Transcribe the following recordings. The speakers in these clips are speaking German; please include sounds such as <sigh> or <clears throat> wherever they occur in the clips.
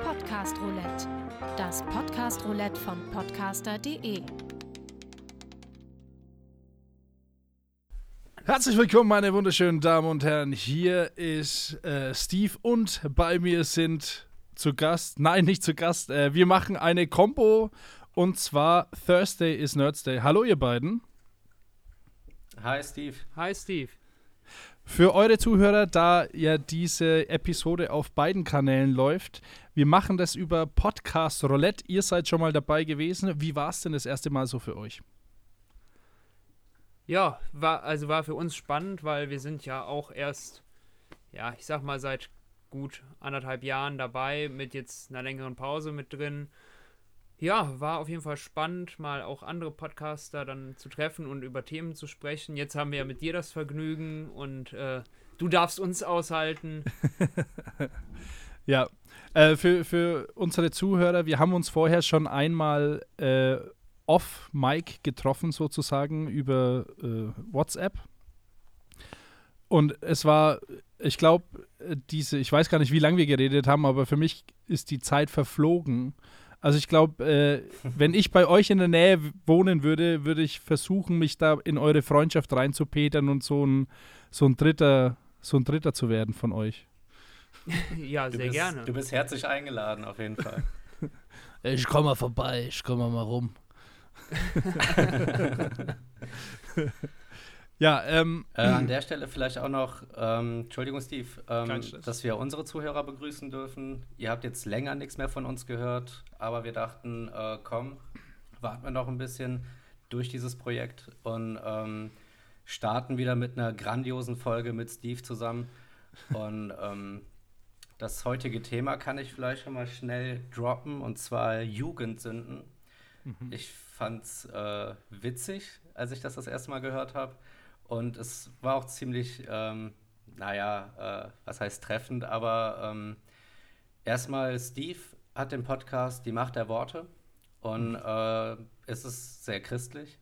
Podcast Roulette. Das Podcast Roulette von podcaster.de. Herzlich willkommen, meine wunderschönen Damen und Herren. Hier ist äh, Steve und bei mir sind zu Gast, nein, nicht zu Gast, äh, wir machen eine Combo und zwar Thursday is Nerds Day. Hallo, ihr beiden. Hi, Steve. Hi, Steve. Für eure Zuhörer, da ja diese Episode auf beiden Kanälen läuft, wir machen das über Podcast Roulette. Ihr seid schon mal dabei gewesen. Wie war es denn das erste Mal so für euch? Ja, war, also war für uns spannend, weil wir sind ja auch erst, ja, ich sag mal, seit gut anderthalb Jahren dabei, mit jetzt einer längeren Pause mit drin. Ja, war auf jeden Fall spannend, mal auch andere Podcaster dann zu treffen und über Themen zu sprechen. Jetzt haben wir ja mit dir das Vergnügen und äh, du darfst uns aushalten. <laughs> ja, äh, für, für unsere Zuhörer, wir haben uns vorher schon einmal äh, off-Mic getroffen, sozusagen, über äh, WhatsApp. Und es war, ich glaube, diese, ich weiß gar nicht, wie lange wir geredet haben, aber für mich ist die Zeit verflogen also ich glaube, äh, wenn ich bei euch in der Nähe wohnen würde, würde ich versuchen, mich da in eure Freundschaft reinzupetern und so ein, so ein Dritter, so ein Dritter zu werden von euch. ja, sehr bist, gerne. Du bist herzlich eingeladen, auf jeden Fall. <laughs> ich komme mal vorbei, ich komme mal rum. <laughs> Ja, ähm, äh, an der Stelle vielleicht auch noch, ähm, Entschuldigung, Steve, ähm, dass wir unsere Zuhörer begrüßen dürfen. Ihr habt jetzt länger nichts mehr von uns gehört, aber wir dachten, äh, komm, warten wir noch ein bisschen durch dieses Projekt und ähm, starten wieder mit einer grandiosen Folge mit Steve zusammen. Und ähm, das heutige Thema kann ich vielleicht schon mal schnell droppen, und zwar Jugendsünden. Mhm. Ich fand's äh, witzig, als ich das das erste Mal gehört habe. Und es war auch ziemlich, ähm, naja, äh, was heißt treffend, aber ähm, erstmal Steve hat den Podcast Die Macht der Worte und äh, es ist sehr christlich.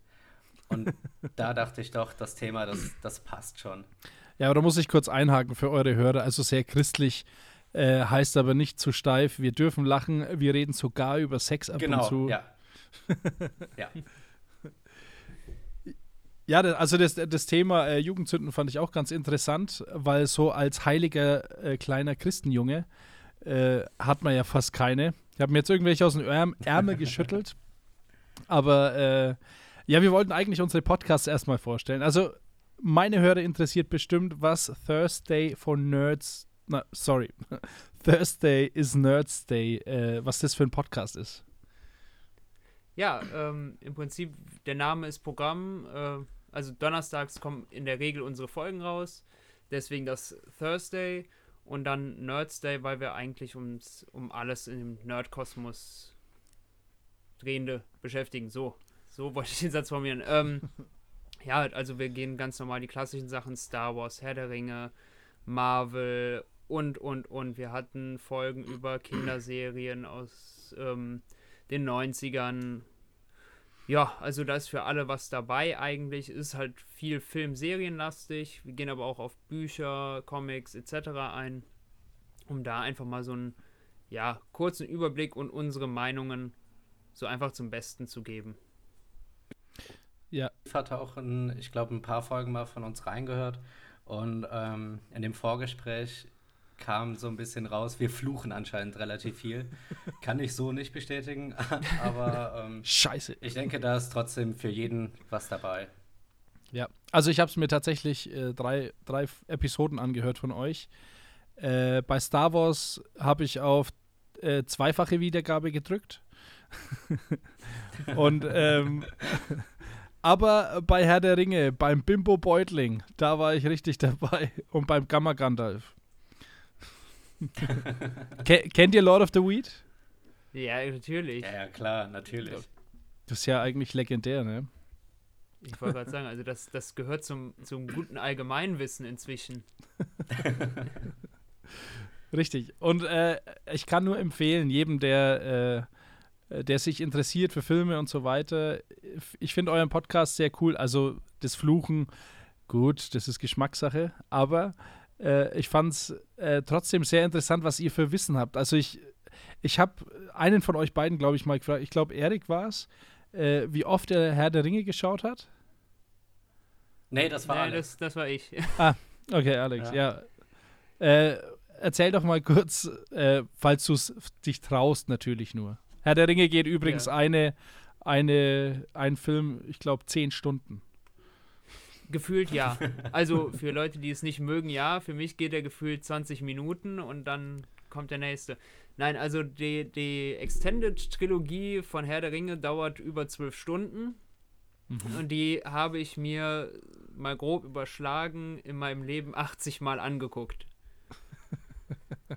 Und <laughs> da dachte ich doch, das Thema, das, das passt schon. Ja, aber da muss ich kurz einhaken für eure Hörer. Also sehr christlich äh, heißt aber nicht zu steif. Wir dürfen lachen, wir reden sogar über Sex ab genau, und zu. Ja. <laughs> ja. Ja, also das, das Thema äh, Jugendzünden fand ich auch ganz interessant, weil so als heiliger äh, kleiner Christenjunge äh, hat man ja fast keine. Ich habe mir jetzt irgendwelche aus dem Ärm Ärmel geschüttelt. <laughs> Aber äh, ja, wir wollten eigentlich unsere Podcasts erstmal vorstellen. Also meine Hörer interessiert bestimmt, was Thursday for Nerds, na, sorry, <laughs> Thursday is Nerds Day, äh, was das für ein Podcast ist. Ja, ähm, im Prinzip, der Name ist Programm äh, also donnerstags kommen in der Regel unsere Folgen raus. Deswegen das Thursday und dann Nerds Day, weil wir eigentlich uns um alles in dem Nerdkosmos drehende beschäftigen. So, so wollte ich den Satz formulieren. Ähm, <laughs> ja, also wir gehen ganz normal die klassischen Sachen Star Wars, Herr der Ringe, Marvel und und und. Wir hatten Folgen über Kinderserien aus ähm, den 90ern, ja, also da ist für alle was dabei eigentlich. Ist halt viel Film-Serienlastig. Wir gehen aber auch auf Bücher, Comics etc. ein, um da einfach mal so einen ja, kurzen Überblick und unsere Meinungen so einfach zum Besten zu geben. Ja. Ich hatte auch, in, ich glaube, ein paar Folgen mal von uns reingehört und ähm, in dem Vorgespräch kam so ein bisschen raus, wir fluchen anscheinend relativ viel. Kann ich so nicht bestätigen, <laughs> aber ähm, Scheiße. Ich denke, da ist trotzdem für jeden was dabei. Ja, also ich habe es mir tatsächlich äh, drei, drei Episoden angehört von euch. Äh, bei Star Wars habe ich auf äh, zweifache Wiedergabe gedrückt. <laughs> Und ähm, <laughs> aber bei Herr der Ringe, beim Bimbo Beutling, da war ich richtig dabei. Und beim Gamma Gandalf. Kennt ihr Lord of the Weed? Ja, natürlich. Ja, ja, klar, natürlich. Das ist ja eigentlich legendär, ne? Ich wollte gerade sagen, also das, das gehört zum, zum guten Allgemeinwissen inzwischen. <laughs> Richtig. Und äh, ich kann nur empfehlen, jedem, der, äh, der sich interessiert für Filme und so weiter, ich finde euren Podcast sehr cool. Also das Fluchen, gut, das ist Geschmackssache, aber äh, ich fand es äh, trotzdem sehr interessant, was ihr für Wissen habt. Also ich, ich habe einen von euch beiden, glaube ich, mal gefragt, ich glaube, Erik war es, äh, wie oft er Herr der Ringe geschaut hat. Nee, das war nee, Alex. Das, das war ich. <laughs> ah, okay, Alex, ja. ja. Äh, erzähl doch mal kurz, äh, falls du dich traust, natürlich nur. Herr der Ringe geht übrigens ja. eine, eine, ein Film, ich glaube, zehn Stunden. Gefühlt ja. <laughs> Also für Leute, die es nicht mögen, ja. Für mich geht der gefühlt 20 Minuten und dann kommt der nächste. Nein, also die, die Extended-Trilogie von Herr der Ringe dauert über zwölf Stunden. Mhm. Und die habe ich mir mal grob überschlagen in meinem Leben 80 Mal angeguckt. <laughs>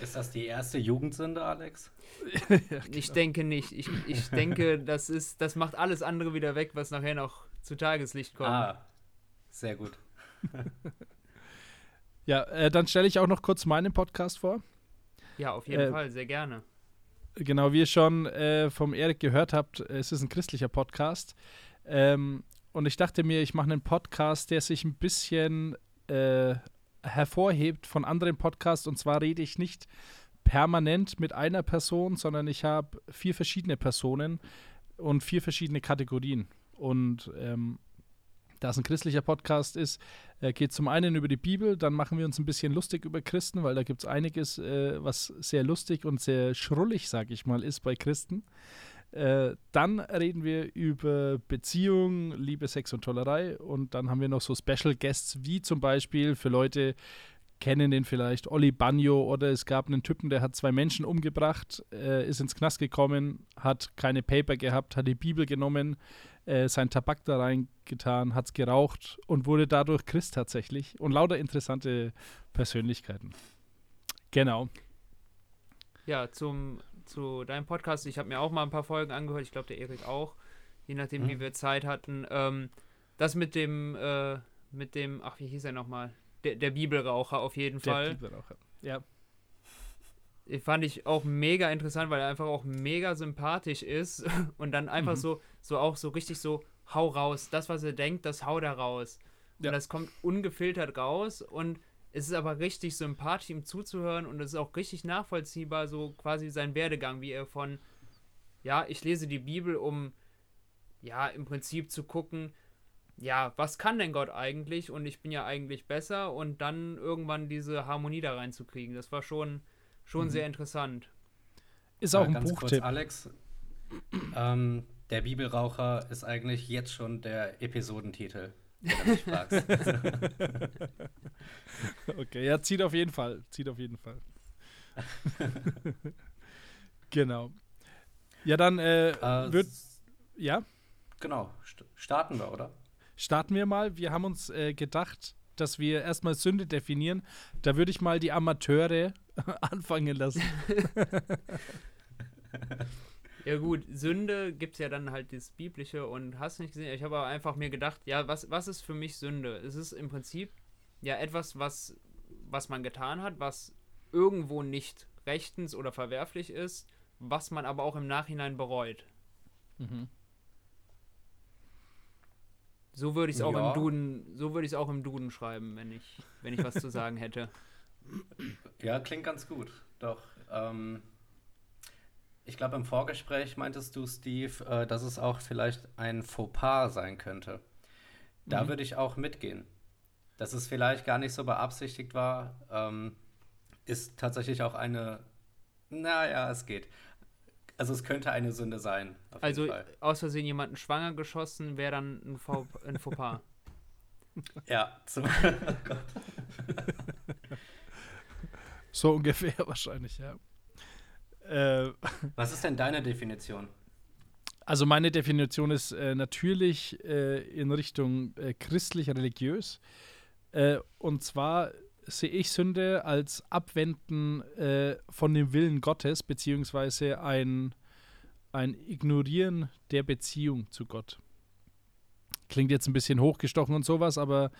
Ist das die erste Jugendsünde, Alex? <laughs> ja, genau. Ich denke nicht. Ich, ich denke, das ist, das macht alles andere wieder weg, was nachher noch zu Tageslicht kommt. Ah, sehr gut. <laughs> ja, äh, dann stelle ich auch noch kurz meinen Podcast vor. Ja, auf jeden äh, Fall, sehr gerne. Genau, wie ihr schon äh, vom Erik gehört habt, es ist ein christlicher Podcast. Ähm, und ich dachte mir, ich mache einen Podcast, der sich ein bisschen äh, hervorhebt von anderen Podcasts. Und zwar rede ich nicht permanent mit einer Person, sondern ich habe vier verschiedene Personen und vier verschiedene Kategorien. Und ähm, da es ein christlicher Podcast ist, äh, geht zum einen über die Bibel, dann machen wir uns ein bisschen lustig über Christen, weil da gibt es einiges, äh, was sehr lustig und sehr schrullig, sage ich mal, ist bei Christen. Äh, dann reden wir über Beziehung, Liebe, Sex und Tollerei. Und dann haben wir noch so Special Guests, wie zum Beispiel für Leute, kennen den vielleicht, Olli Bagno oder es gab einen Typen, der hat zwei Menschen umgebracht, ist ins Knast gekommen, hat keine Paper gehabt, hat die Bibel genommen, äh, sein Tabak da reingetan, hat es geraucht und wurde dadurch Christ tatsächlich. Und lauter interessante Persönlichkeiten. Genau. Ja, zum zu deinem Podcast. Ich habe mir auch mal ein paar Folgen angehört. Ich glaube, der Erik auch. Je nachdem, mhm. wie wir Zeit hatten. Ähm, das mit dem, äh, mit dem, ach, wie hieß er nochmal? Der, der Bibelraucher auf jeden der Fall. Der Bibelraucher, ja. Fand ich auch mega interessant, weil er einfach auch mega sympathisch ist <laughs> und dann einfach mhm. so, so auch so richtig so, hau raus. Das, was er denkt, das hau da raus. Und ja. das kommt ungefiltert raus und es ist aber richtig sympathisch, ihm zuzuhören und es ist auch richtig nachvollziehbar, so quasi sein Werdegang, wie er von, ja, ich lese die Bibel, um, ja, im Prinzip zu gucken, ja, was kann denn Gott eigentlich und ich bin ja eigentlich besser und dann irgendwann diese Harmonie da reinzukriegen. Das war schon, schon mhm. sehr interessant. Ist auch ja, ein ganz Buchtipp. Kurz, Alex, <clears throat> ähm, der Bibelraucher ist eigentlich jetzt schon der Episodentitel. <laughs> okay, ja, zieht auf jeden Fall. Zieht auf jeden Fall. <laughs> genau. Ja, dann äh, äh, wird. Ja? Genau. St starten wir, oder? Starten wir mal. Wir haben uns äh, gedacht, dass wir erstmal Sünde definieren. Da würde ich mal die Amateure <laughs> anfangen lassen. <laughs> Ja gut, Sünde gibt es ja dann halt das Biblische und hast nicht gesehen. Ich habe aber einfach mir gedacht, ja, was, was ist für mich Sünde? Es ist im Prinzip ja etwas, was, was man getan hat, was irgendwo nicht rechtens oder verwerflich ist, was man aber auch im Nachhinein bereut. Mhm. So würde ich es auch ja. im Duden, so würde ich es auch im Duden schreiben, wenn ich, wenn ich was zu sagen hätte. Ja, klingt ganz gut. Doch. Ähm, ich glaube, im Vorgespräch meintest du, Steve, äh, dass es auch vielleicht ein Fauxpas sein könnte. Da mhm. würde ich auch mitgehen. Dass es vielleicht gar nicht so beabsichtigt war, ähm, ist tatsächlich auch eine. Naja, es geht. Also es könnte eine Sünde sein. also aus Versehen jemanden schwanger geschossen wäre dann ein, Faux, ein Fauxpas. <laughs> ja, zum oh <laughs> So ungefähr wahrscheinlich, ja. Äh, Was ist denn deine Definition? Also meine Definition ist äh, natürlich äh, in Richtung äh, christlich-religiös. Äh, und zwar sehe ich Sünde als Abwenden äh, von dem Willen Gottes, beziehungsweise ein, ein Ignorieren der Beziehung zu Gott. Klingt jetzt ein bisschen hochgestochen und sowas, aber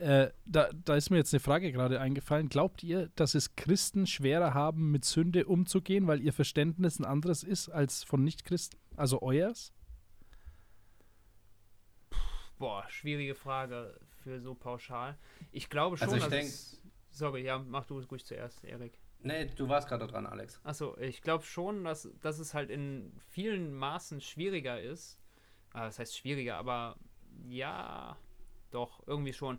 äh, da, da ist mir jetzt eine Frage gerade eingefallen. Glaubt ihr, dass es Christen schwerer haben, mit Sünde umzugehen, weil ihr Verständnis ein anderes ist als von Nichtchristen? Also euers? Boah, schwierige Frage für so pauschal. Ich glaube schon, also ich denk, es, Sorry, ja, mach du es ruhig zuerst, Erik. Nee, du warst gerade dran, Alex. Achso, ich glaube schon, dass, dass es halt in vielen Maßen schwieriger ist. Ah, das heißt schwieriger, aber ja, doch, irgendwie schon.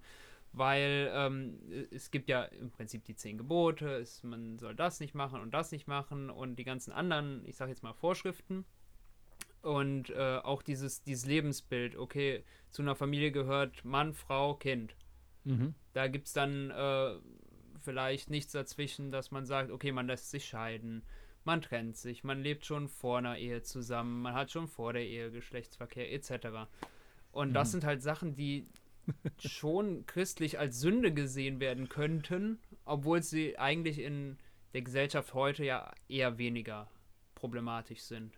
Weil ähm, es gibt ja im Prinzip die zehn Gebote, es, man soll das nicht machen und das nicht machen und die ganzen anderen, ich sage jetzt mal Vorschriften. Und äh, auch dieses, dieses Lebensbild, okay, zu einer Familie gehört Mann, Frau, Kind. Mhm. Da gibt es dann äh, vielleicht nichts dazwischen, dass man sagt, okay, man lässt sich scheiden, man trennt sich, man lebt schon vor einer Ehe zusammen, man hat schon vor der Ehe Geschlechtsverkehr etc. Und mhm. das sind halt Sachen, die <laughs> schon christlich als Sünde gesehen werden könnten, obwohl sie eigentlich in der Gesellschaft heute ja eher weniger problematisch sind.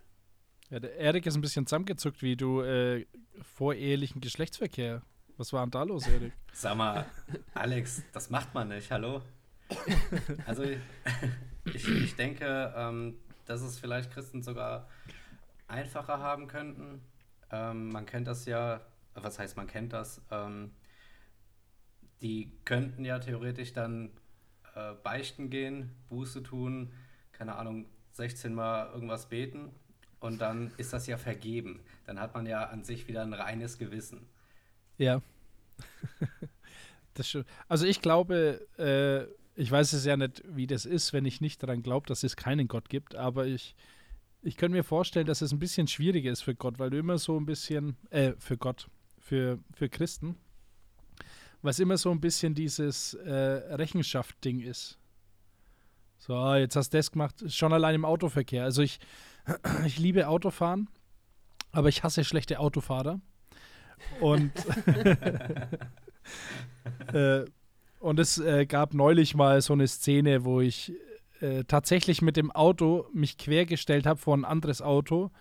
Ja, der Erik ist ein bisschen zusammengezuckt, wie du äh, vorehelichen Geschlechtsverkehr. Was war denn da los, Erik? <laughs> Sag mal, Alex, das macht man nicht, hallo? <laughs> Also ich, ich denke, ähm, dass es vielleicht Christen sogar einfacher haben könnten. Ähm, man kennt das ja, was heißt man kennt das? Ähm, die könnten ja theoretisch dann äh, beichten gehen, Buße tun, keine Ahnung, 16 Mal irgendwas beten und dann ist das ja vergeben. Dann hat man ja an sich wieder ein reines Gewissen. Ja. <laughs> das also ich glaube, äh, ich weiß es ja nicht, wie das ist, wenn ich nicht daran glaube, dass es keinen Gott gibt, aber ich, ich könnte mir vorstellen, dass es ein bisschen schwieriger ist für Gott, weil du immer so ein bisschen, äh, für Gott, für, für Christen, es immer so ein bisschen dieses äh, Rechenschaft-Ding ist. So, ah, jetzt hast du das gemacht, schon allein im Autoverkehr. Also ich, <clears throat> ich liebe Autofahren, aber ich hasse schlechte Autofahrer. Und <laughs> äh, und es äh, gab neulich mal so eine Szene, wo ich äh, tatsächlich mit dem Auto mich quergestellt habe vor ein anderes Auto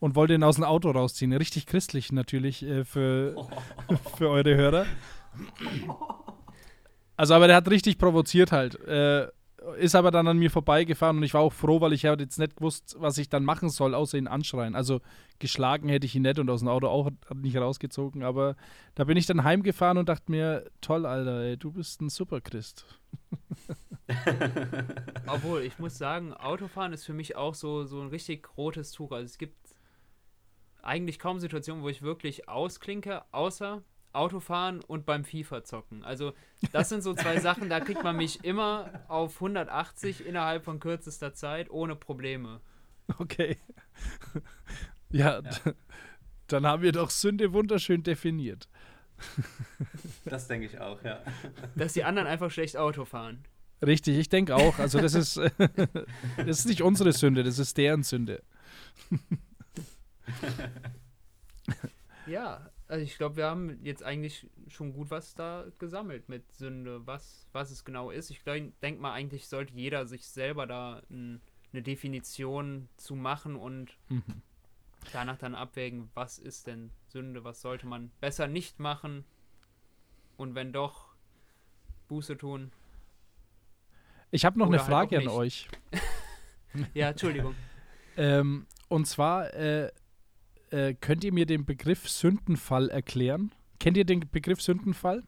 und wollte ihn aus dem Auto rausziehen. Richtig christlich natürlich äh, für, <laughs> für eure Hörer. Also, aber der hat richtig provoziert halt. Ist aber dann an mir vorbeigefahren und ich war auch froh, weil ich habe jetzt nicht gewusst, was ich dann machen soll, außer ihn anschreien. Also geschlagen hätte ich ihn nicht und aus dem Auto auch nicht rausgezogen, aber da bin ich dann heimgefahren und dachte mir, toll, Alter, ey, du bist ein Superchrist. <laughs> Obwohl, ich muss sagen, Autofahren ist für mich auch so, so ein richtig rotes Tuch. Also es gibt eigentlich kaum Situationen, wo ich wirklich ausklinke, außer Autofahren und beim FIFA zocken. Also das sind so zwei <laughs> Sachen, da kriegt man mich immer auf 180 innerhalb von kürzester Zeit ohne Probleme. Okay. Ja, ja. dann haben wir doch Sünde wunderschön definiert. <laughs> Das denke ich auch, ja. Dass die anderen einfach schlecht Auto fahren. Richtig, ich denke auch. Also das ist, <laughs> das ist nicht unsere Sünde, das ist deren Sünde. Ja, also ich glaube, wir haben jetzt eigentlich schon gut was da gesammelt mit Sünde, was, was es genau ist. Ich denke mal, eigentlich sollte jeder sich selber da ein, eine Definition zu machen und mhm. danach dann abwägen, was ist denn Sünde, was sollte man besser nicht machen und wenn doch, Buße tun. Ich habe noch Oder eine halt Frage an euch. <laughs> ja, Entschuldigung. <laughs> ähm, und zwar, äh, äh, könnt ihr mir den Begriff Sündenfall erklären? Kennt ihr den Begriff Sündenfall?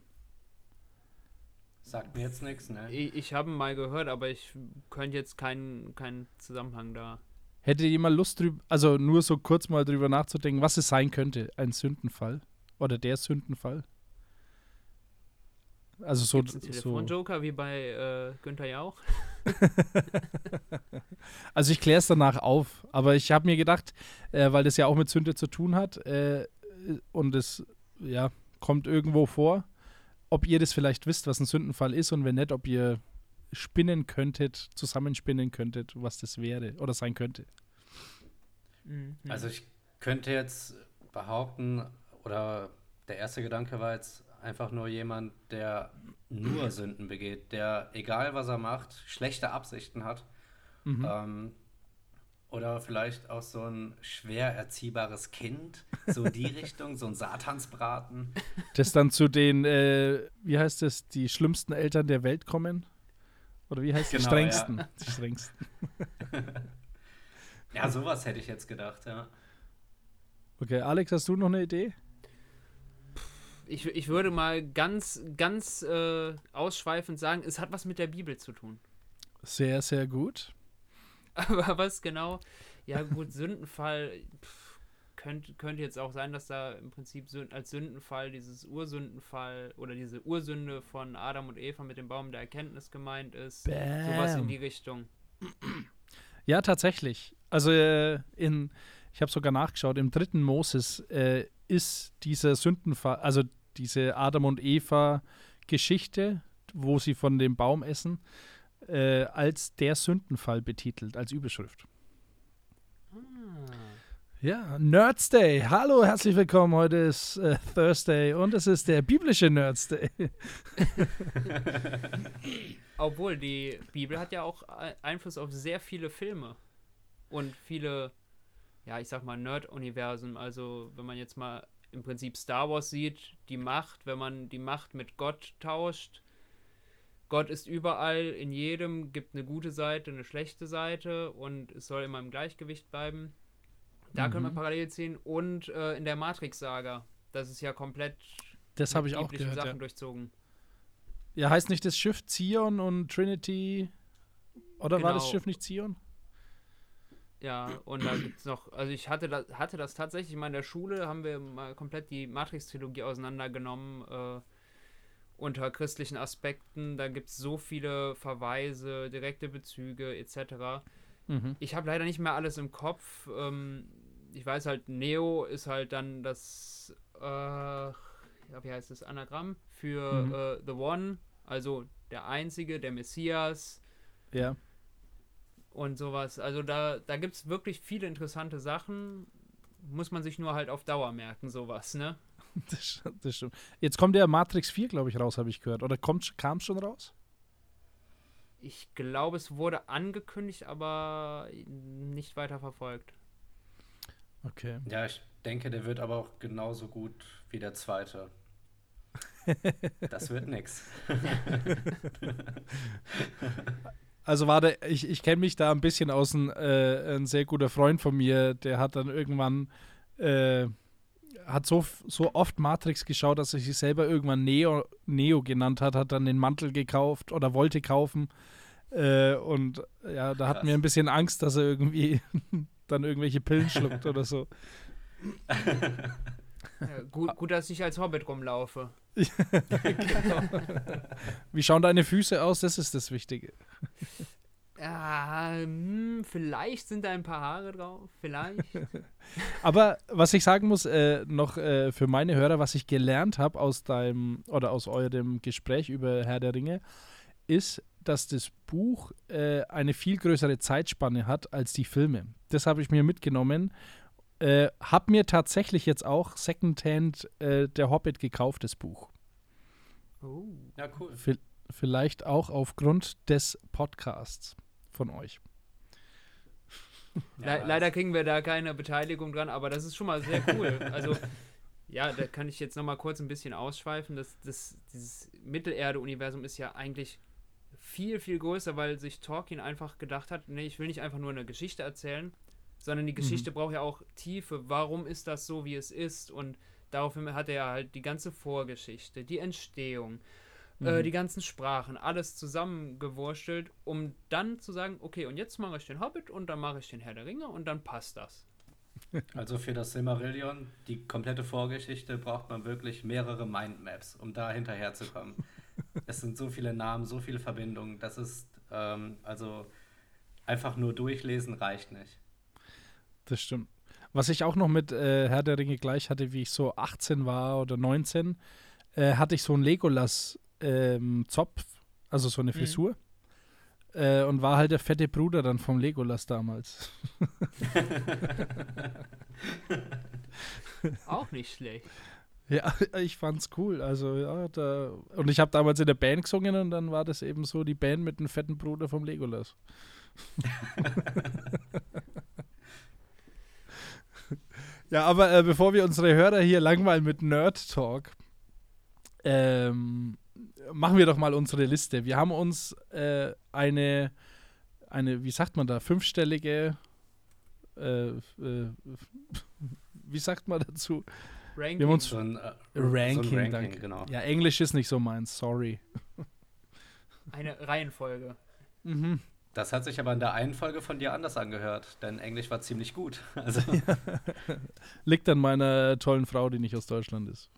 Sagt mir jetzt nichts, ne? Ich, ich habe ihn mal gehört, aber ich könnte jetzt keinen kein Zusammenhang da. Hättet ihr mal Lust drüber, also nur so kurz mal drüber nachzudenken, was es sein könnte, ein Sündenfall? Oder der Sündenfall? Also so. Gibt's einen Telefonjoker so. wie bei äh, Günther Jauch? <laughs> <laughs> also ich kläre es danach auf, aber ich habe mir gedacht, äh, weil das ja auch mit Sünde zu tun hat äh, und es ja kommt irgendwo vor, ob ihr das vielleicht wisst, was ein Sündenfall ist und wenn nicht, ob ihr spinnen könntet, zusammenspinnen könntet, was das wäre oder sein könnte. Mhm. Also ich könnte jetzt behaupten, oder der erste Gedanke war jetzt einfach nur jemand, der nur <clears throat> Sünden begeht, der, egal was er macht, schlechte Absichten hat. Mhm. Ähm, oder vielleicht auch so ein schwer erziehbares Kind, so die <laughs> Richtung, so ein Satansbraten. Das dann zu den, äh, wie heißt es, die schlimmsten Eltern der Welt kommen? Oder wie heißt genau, die strengsten? Ja. Die strengsten. ja, sowas hätte ich jetzt gedacht, ja. Okay, Alex, hast du noch eine Idee? Ich, ich würde mal ganz, ganz äh, ausschweifend sagen, es hat was mit der Bibel zu tun. Sehr, sehr gut. <laughs> Aber was genau? Ja, gut, Sündenfall pff, könnte, könnte jetzt auch sein, dass da im Prinzip als Sündenfall dieses Ursündenfall oder diese Ursünde von Adam und Eva mit dem Baum der Erkenntnis gemeint ist. Bam. Sowas in die Richtung. <clears throat> Ja, tatsächlich. Also äh, in, ich habe sogar nachgeschaut, im dritten Moses äh, ist dieser Sündenfall, also diese Adam und Eva Geschichte, wo sie von dem Baum essen, äh, als der Sündenfall betitelt, als Überschrift. Ah. Ja, Nerds Day. Hallo, herzlich willkommen. Heute ist äh, Thursday und es ist der biblische Nerds Day. <laughs> Obwohl, die Bibel hat ja auch Einfluss auf sehr viele Filme und viele, ja, ich sag mal, Nerd-Universen. Also, wenn man jetzt mal im Prinzip Star Wars sieht, die Macht, wenn man die Macht mit Gott tauscht, Gott ist überall, in jedem, gibt eine gute Seite, eine schlechte Seite und es soll immer im Gleichgewicht bleiben. Da mhm. können wir parallel ziehen. Und äh, in der Matrix-Saga, das ist ja komplett das habe ich auch gehört, Sachen ja. durchzogen. Ja, heißt nicht das Schiff Zion und Trinity? Oder genau. war das genau. Schiff nicht Zion? Ja, und da gibt es noch, also ich hatte das, hatte das tatsächlich mal in der Schule, haben wir mal komplett die Matrix-Trilogie auseinandergenommen. Äh, unter christlichen Aspekten. Da gibt es so viele Verweise, direkte Bezüge etc. Mhm. Ich habe leider nicht mehr alles im Kopf. Ähm, ich weiß halt, Neo ist halt dann das, äh, wie heißt das, Anagramm für mhm. äh, The One, also der Einzige, der Messias. Ja. Und sowas. Also da, da gibt es wirklich viele interessante Sachen. Muss man sich nur halt auf Dauer merken, sowas, ne? <laughs> Das, das stimmt. Jetzt kommt der Matrix 4, glaube ich, raus, habe ich gehört. Oder kam es schon raus? Ich glaube, es wurde angekündigt, aber nicht weiter verfolgt. Okay. Ja, ich denke, der wird aber auch genauso gut wie der zweite. <laughs> das wird nix. <laughs> Also war der, ich, ich kenne mich da ein bisschen aus, ein, äh, ein sehr guter Freund von mir, der hat dann irgendwann äh, hat so, so oft Matrix geschaut, dass er sich selber irgendwann Neo, Neo genannt hat, hat dann den Mantel gekauft oder wollte kaufen. Äh, und ja, da hatten wir ein bisschen Angst, dass er irgendwie <laughs> dann irgendwelche Pillen schluckt oder so. <laughs> Gut, gut, dass ich als Hobbit rumlaufe. Genau. <laughs> Wie schauen deine Füße aus? Das ist das Wichtige. Ja, hm, vielleicht sind da ein paar Haare drauf, vielleicht. <laughs> Aber was ich sagen muss, äh, noch äh, für meine Hörer, was ich gelernt habe aus deinem oder aus eurem Gespräch über Herr der Ringe, ist, dass das Buch äh, eine viel größere Zeitspanne hat als die Filme. Das habe ich mir mitgenommen. Äh, hab mir tatsächlich jetzt auch Secondhand äh, Der Hobbit gekauft, das Buch. Oh, ja, cool. V vielleicht auch aufgrund des Podcasts von euch. Le leider kriegen wir da keine Beteiligung dran, aber das ist schon mal sehr cool. Also, <laughs> ja, da kann ich jetzt noch mal kurz ein bisschen ausschweifen. Das, das, dieses Mittelerde-Universum ist ja eigentlich viel, viel größer, weil sich Tolkien einfach gedacht hat, nee, ich will nicht einfach nur eine Geschichte erzählen, sondern die Geschichte mhm. braucht ja auch Tiefe. Warum ist das so, wie es ist? Und daraufhin hat er ja halt die ganze Vorgeschichte, die Entstehung, äh, mhm. die ganzen Sprachen, alles zusammengewurstelt, um dann zu sagen, okay, und jetzt mache ich den Hobbit und dann mache ich den Herr der Ringe und dann passt das. <laughs> Also für das Silmarillion, die komplette Vorgeschichte, braucht man wirklich mehrere Mindmaps, um da hinterherzukommen. <laughs> es sind so viele Namen, so viele Verbindungen, das ist, ähm, also einfach nur durchlesen reicht nicht. Das stimmt. Was ich auch noch mit äh, Herr der Ringe gleich hatte, wie ich so 18 war oder 19, äh, hatte ich so ein Legolas ähm, also so eine mhm. Frisur. Mhm. Äh, und war halt der fette Bruder dann vom Legolas damals. <laughs> Auch nicht schlecht. Ja, ich fand's cool. Also, ja, da, und ich habe damals in der Band gesungen und dann war das eben so die Band mit dem fetten Bruder vom Legolas. <laughs> ja, aber äh, bevor wir unsere Hörer hier langweilen mit Nerd Talk, ähm, machen wir doch mal unsere Liste. Wir haben uns äh, eine, eine, wie sagt man da, fünfstellige, äh, äh, wie sagt man dazu? Ranking. Wir haben uns so ein, äh, Ranking, so ein Ranking genau. Ja, Englisch ist nicht so meins, sorry. Eine Reihenfolge. Mhm. Das hat sich aber in der einen Folge von dir anders angehört, denn Englisch war ziemlich gut. <laughs> Also. <laughs> Liegt an meiner tollen Frau, die nicht aus Deutschland ist.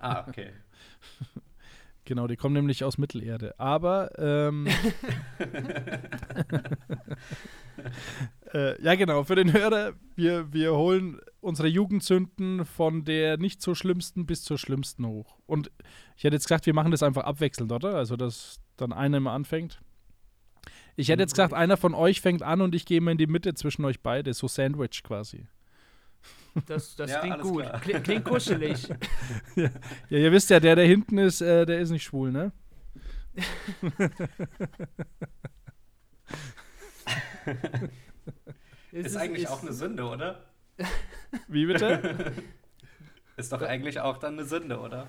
Ah, okay. <laughs> Genau, die kommen nämlich aus Mittelerde. Aber ähm, äh, ja, genau, für den Hörer, wir, wir holen unsere Jugendsünden von der nicht so schlimmsten bis zur schlimmsten hoch. Und ich hätte jetzt gesagt, wir machen das einfach abwechselnd, oder? Also, dass dann einer immer anfängt. Ich hätte jetzt gesagt, einer von euch fängt an und ich gehe mal in die Mitte zwischen euch beide, so Sandwich quasi. Das, das ja, klingt gut. Klingt, klingt kuschelig. <laughs> ja. ja, ihr wisst ja, der, der hinten ist, äh, der ist nicht schwul, ne? <laughs> ist, ist eigentlich ist, auch eine Sünde, oder? Wie bitte? <laughs> ist doch eigentlich auch dann eine Sünde, oder?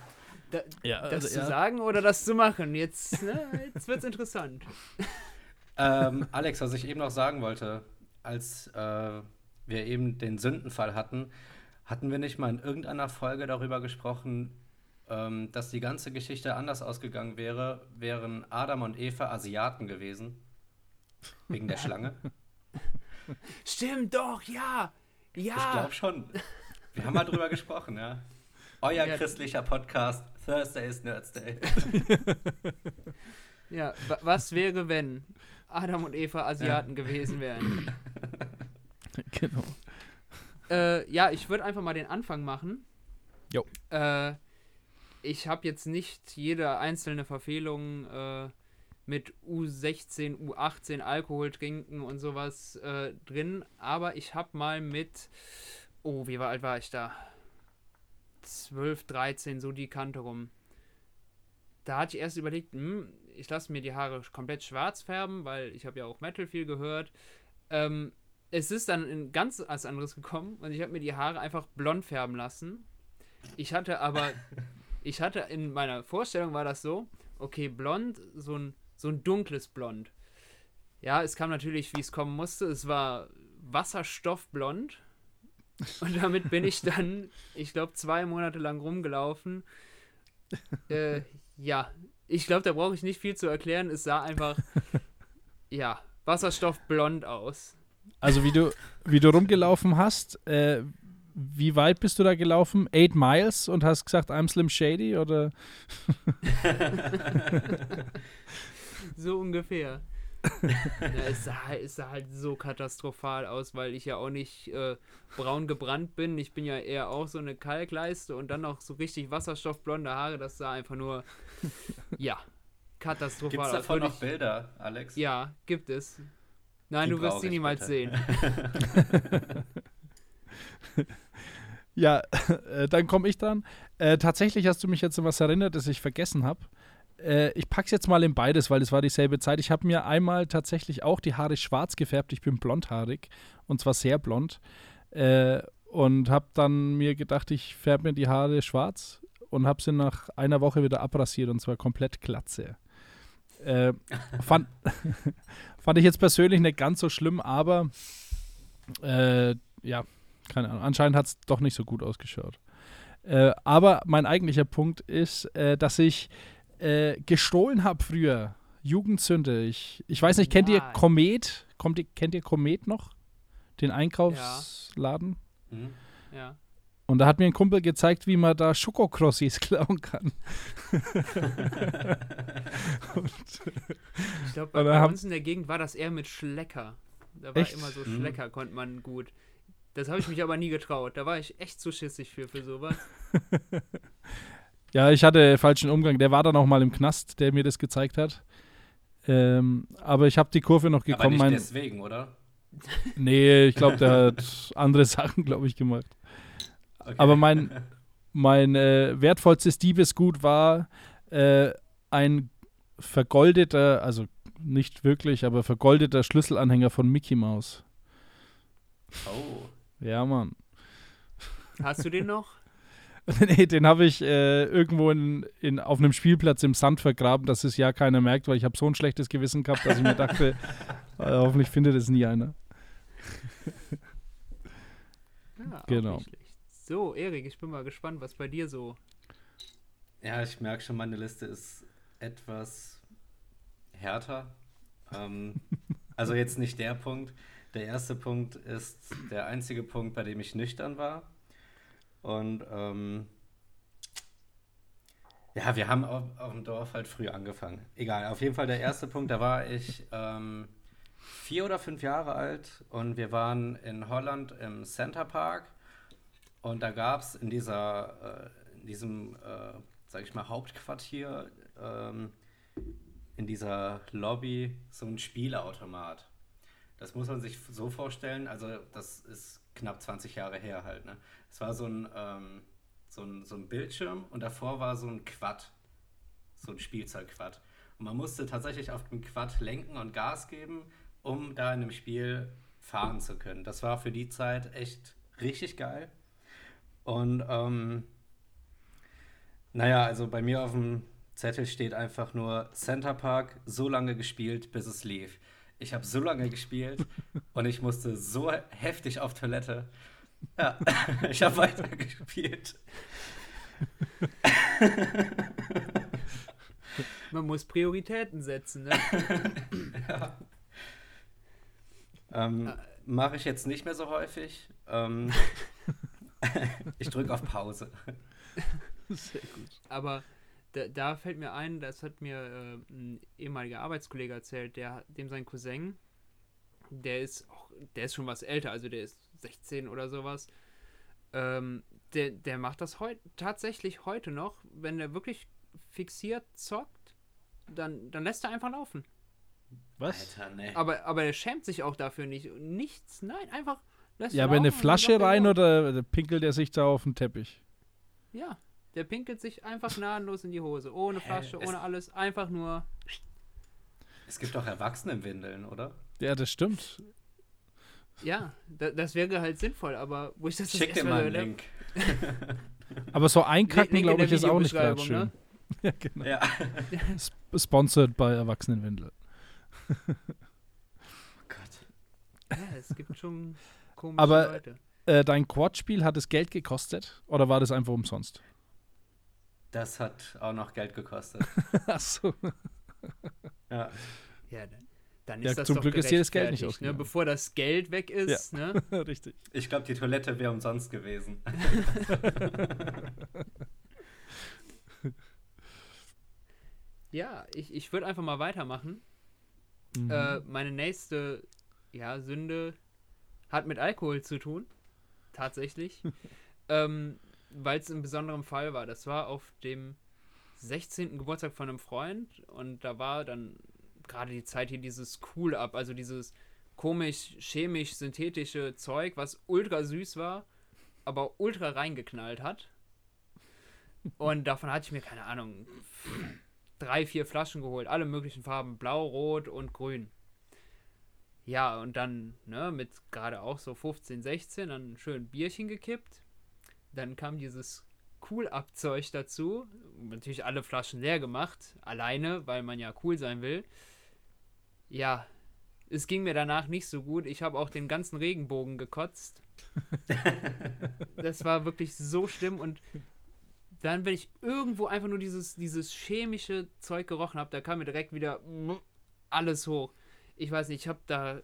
Da, ja, das also, zu ja. sagen oder das zu machen? Jetzt, ne, jetzt wird's interessant. Ähm, Alex, was ich eben noch sagen wollte, als äh, wir eben den Sündenfall hatten, hatten wir nicht mal in irgendeiner Folge darüber gesprochen, ähm, dass die ganze Geschichte anders ausgegangen wäre, wären Adam und Eva Asiaten gewesen. Wegen der Schlange. <laughs> Stimmt doch, ja. Ja. Ich glaube schon. Wir haben mal drüber gesprochen, ja. Euer ja. christlicher Podcast, Thursday is Nerds Day. <laughs> ja, was wäre, wenn Adam und Eva Asiaten ja. gewesen wären? <laughs> Genau. Äh, ja, ich würde einfach mal den Anfang machen. Jo. Äh, ich habe jetzt nicht jede einzelne Verfehlung äh, mit U16, U18 Alkohol trinken und sowas äh, drin, aber ich habe mal mit, oh, wie alt war ich da? 12, 13, so die Kante rum. Da hatte ich erst überlegt, hm, ich lasse mir die Haare komplett schwarz färben, weil ich habe ja auch Metal viel gehört. Ähm, es ist dann in ganz was anderes gekommen und ich habe mir die Haare einfach blond färben lassen. Ich hatte aber, <laughs> ich hatte in meiner Vorstellung war das so, okay, blond, so ein, so ein dunkles Blond. Ja, es kam natürlich, wie es kommen musste. Es war Wasserstoffblond. Und damit bin ich dann, <laughs> ich glaube, zwei Monate lang rumgelaufen. Äh, ja, ich glaube, da brauche ich nicht viel zu erklären. Es sah einfach, <laughs> ja, Wasserstoffblond aus. Also wie du, wie du rumgelaufen hast, äh, wie weit bist du da gelaufen? Eight Miles und hast gesagt, I'm Slim Shady oder? <laughs> <laughs> so ungefähr. Ja, es, sah, es sah halt so katastrophal aus, weil ich ja auch nicht äh, braun gebrannt bin. Ich bin ja eher auch so eine Kalkleiste und dann noch so richtig wasserstoffblonde Haare. Das sah einfach nur, ja, katastrophal Gibt's aus. Gibt es davon noch Bilder, Alex? Ja, gibt es. Nein, Die du wirst sie niemals sehen. <laughs> ja, <laughs> äh, dann komme ich dran. Äh, tatsächlich hast du mich jetzt an was erinnert, das ich vergessen habe. Äh, ich pack's jetzt mal in beides, weil es war dieselbe Zeit. Ich habe mir einmal tatsächlich auch die Haare schwarz gefärbt. Ich bin blondhaarig und zwar sehr blond. Äh, und habe dann mir gedacht, ich färbe mir die Haare schwarz und habe sie nach einer Woche wieder abrasiert und zwar komplett glatze. Äh, fand, <laughs> fand ich jetzt persönlich nicht ganz so schlimm, aber äh, ja, keine Ahnung. Anscheinend hat es doch nicht so gut ausgeschaut. Äh, aber mein eigentlicher Punkt ist, äh, dass ich äh, gestohlen habe früher. Jugendsünde. Ich, ich weiß nicht, kennt ja. ihr Komet? Kommt ihr, kennt ihr Komet noch? Den Einkaufsladen? Ja. Mhm. ja. Und da hat mir ein Kumpel gezeigt, wie man da Schokokrossis <laughs> klauen kann. <laughs> ich glaube, bei, bei uns in der Gegend war das eher mit Schlecker. Da war echt? immer so mhm. Schlecker, mhm. konnte man gut. Das habe ich mich aber nie getraut. Da war ich echt zu schissig für, für sowas. <laughs> ja, ich hatte falschen Umgang. Der war dann auch mal im Knast, der mir das gezeigt hat. Ähm, aber ich habe die Kurve noch gekommen. Aber nicht mein, deswegen, oder? nee, ich glaube, der hat <laughs> andere Sachen, glaube ich, gemacht. Okay. Aber mein, <laughs> mein äh, wertvollstes Diebesgut war äh, ein vergoldeter, also nicht wirklich, aber vergoldeter Schlüsselanhänger von Mickey Mouse. Oh. Ja, Mann. Hast du den noch? <laughs> nee, den habe ich äh, irgendwo in, in, auf einem Spielplatz im Sand vergraben, dass es ja keiner merkt, weil ich habe so ein schlechtes Gewissen gehabt, dass ich mir dachte, <laughs> äh, hoffentlich findet es nie einer. ja, genau. So, Erik, ich bin mal gespannt, was bei dir so. Ja, ich merke schon, meine Liste ist etwas härter. Ähm, <laughs> also jetzt nicht der Punkt. Der erste Punkt ist der einzige Punkt, bei dem ich nüchtern war. Und ähm, ja, wir haben auf, auf, dem Dorf halt früh angefangen. Egal, auf jeden Fall der erste Punkt, da war ich ähm, vier oder fünf Jahre alt und wir waren in Holland im Center Park und da gab es in äh, in diesem, äh, sag ich mal, Hauptquartier, ähm, in dieser Lobby so ein Spielautomat. Das muss man sich so vorstellen, also das ist knapp 20 Jahre her halt, ne? Es war so ein, ähm, so ein, so ein Bildschirm und davor war so ein Quad, so ein Spielzeugquad. Und man musste tatsächlich auf dem Quad lenken und Gas geben, um da in dem Spiel fahren zu können. Das war für die Zeit echt richtig geil. Und ähm, naja, also bei mir auf dem Zettel steht einfach nur Center Park, so lange gespielt, bis es lief. Ich habe so lange gespielt <laughs> und ich musste so heftig auf Toilette. Ja, <laughs> ich habe weitergespielt. <laughs> Man muss Prioritäten setzen, ne? ja. Ähm, äh. Mache ich jetzt nicht mehr so häufig. Ähm, ich drücke auf Pause. Sehr gut. Aber da, da, fällt mir ein, das hat mir äh, ein ehemaliger Arbeitskollege erzählt, der, dem sein Cousin, der ist auch, der ist schon was älter, also der ist 16 oder sowas. Ähm, der, der macht das heut, tatsächlich heute noch, wenn er wirklich fixiert zockt, dann, dann lässt er einfach laufen. Was? Alter, nee. aber, aber er schämt sich auch dafür nicht. Nichts, nein, einfach lässt Ja, aber eine Flasche rein oder pinkelt er sich da auf den Teppich? Ja, der pinkelt sich einfach gnadenlos in die Hose. Ohne Hä? Flasche, es ohne alles. Einfach nur. Es gibt auch Erwachsenenwindeln, oder? Ja, das stimmt. Ja, da, das wäre halt sinnvoll, aber wo ich das Schick dir mal einen Link. aber so einkacken, glaube ich, ist auch nicht gerade schön. Ne? <laughs> ja, genau. Ja. Sponsored bei Erwachsenenwindel. oh Gott. Ja, es gibt schon komische aber, Leute. Äh, dein Quad-Spiel hat es Geld gekostet oder war das einfach umsonst? Das hat auch noch Geld gekostet. <laughs> Ach so. ja. Ja, dann, dann ist ja, das zum doch Glück ist das Geld nicht ne? ausgegangen. Bevor das Geld weg ist, ja. ne? <laughs> Richtig. Ich glaube, die Toilette wäre umsonst gewesen. <laughs> ja, ich, ich würde einfach mal weitermachen. Mhm. Äh, meine nächste ja, Sünde hat mit Alkohol zu tun. Tatsächlich. ähm, weil es ein besonderer Fall war. Das war auf dem 16. Geburtstag von einem Freund und da war dann gerade die Zeit hier dieses Cool-Up, also dieses komisch, chemisch, synthetische Zeug, was ultra süß war, aber ultra reingeknallt hat. Und davon hatte ich mir, keine Ahnung, drei, vier Flaschen geholt, alle möglichen Farben, blau, rot und grün. Ja, und dann, ne, mit gerade auch so 15, 16, dann schön Bierchen gekippt. Dann kam dieses Cool-Up-Zeug dazu. Natürlich alle Flaschen leer gemacht, alleine, weil man ja cool sein will. Ja, es ging mir danach nicht so gut. Ich habe auch den ganzen Regenbogen gekotzt. <laughs> das war wirklich so schlimm und dann, wenn ich irgendwo einfach nur dieses, dieses chemische Zeug gerochen habe, da kam mir direkt wieder alles hoch. Ich weiß nicht, ich habe da,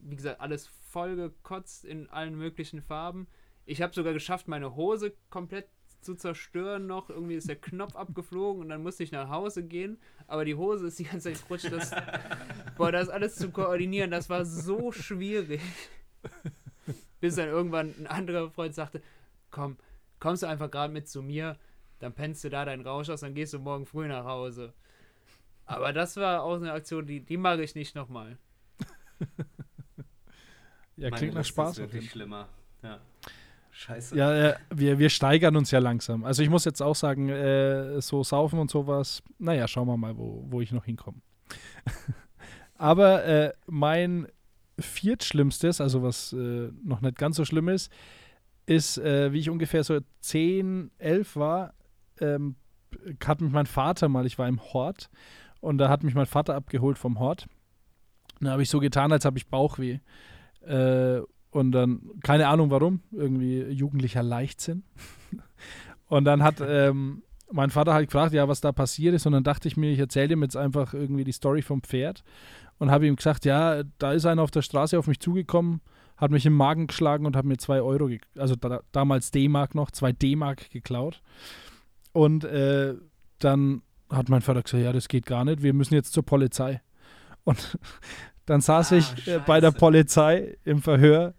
wie gesagt, alles voll gekotzt in allen möglichen Farben. Ich habe sogar geschafft, meine Hose komplett zu zerstören noch. Irgendwie ist der Knopf <laughs> abgeflogen und dann musste ich nach Hause gehen. Aber die Hose ist die ganze Zeit gerutscht. Das, boah, das alles zu koordinieren, das war so schwierig. Bis dann irgendwann ein anderer Freund sagte, komm, kommst du einfach gerade mit zu mir, dann pennst du da deinen Rausch aus, dann gehst du morgen früh nach Hause. Aber das war auch eine Aktion, die, die mache ich nicht nochmal. <laughs> ja, klingt Meine nach Spaß. Das ist wirklich schlimmer. Ja. Scheiße. Ja, äh, wir, wir steigern uns ja langsam. Also ich muss jetzt auch sagen, äh, so saufen und sowas, naja, schauen wir mal, wo, wo ich noch hinkomme. <laughs> Aber äh, mein viertschlimmstes, also was äh, noch nicht ganz so schlimm ist, ist, äh, wie ich ungefähr so 10, 11 war, ähm, hat mich mein Vater mal, ich war im Hort und da hat mich mein Vater abgeholt vom Hort. Da habe ich so getan, als habe ich Bauchweh. Äh, und dann, keine Ahnung warum, irgendwie jugendlicher Leichtsinn. Und dann hat ähm, mein Vater halt gefragt, ja, was da passiert ist. Und dann dachte ich mir, ich erzähle ihm jetzt einfach irgendwie die Story vom Pferd. und habe ihm gesagt, ja, da ist einer auf der Straße auf mich zugekommen, hat mich im Magen geschlagen und hat mir zwei Euro, also da, damals D-Mark noch, zwei D-Mark geklaut. Und äh, dann hat mein Vater gesagt, ja, das geht gar nicht, wir müssen jetzt zur Polizei. Und dann saß ah, ich äh, bei der Polizei im Verhör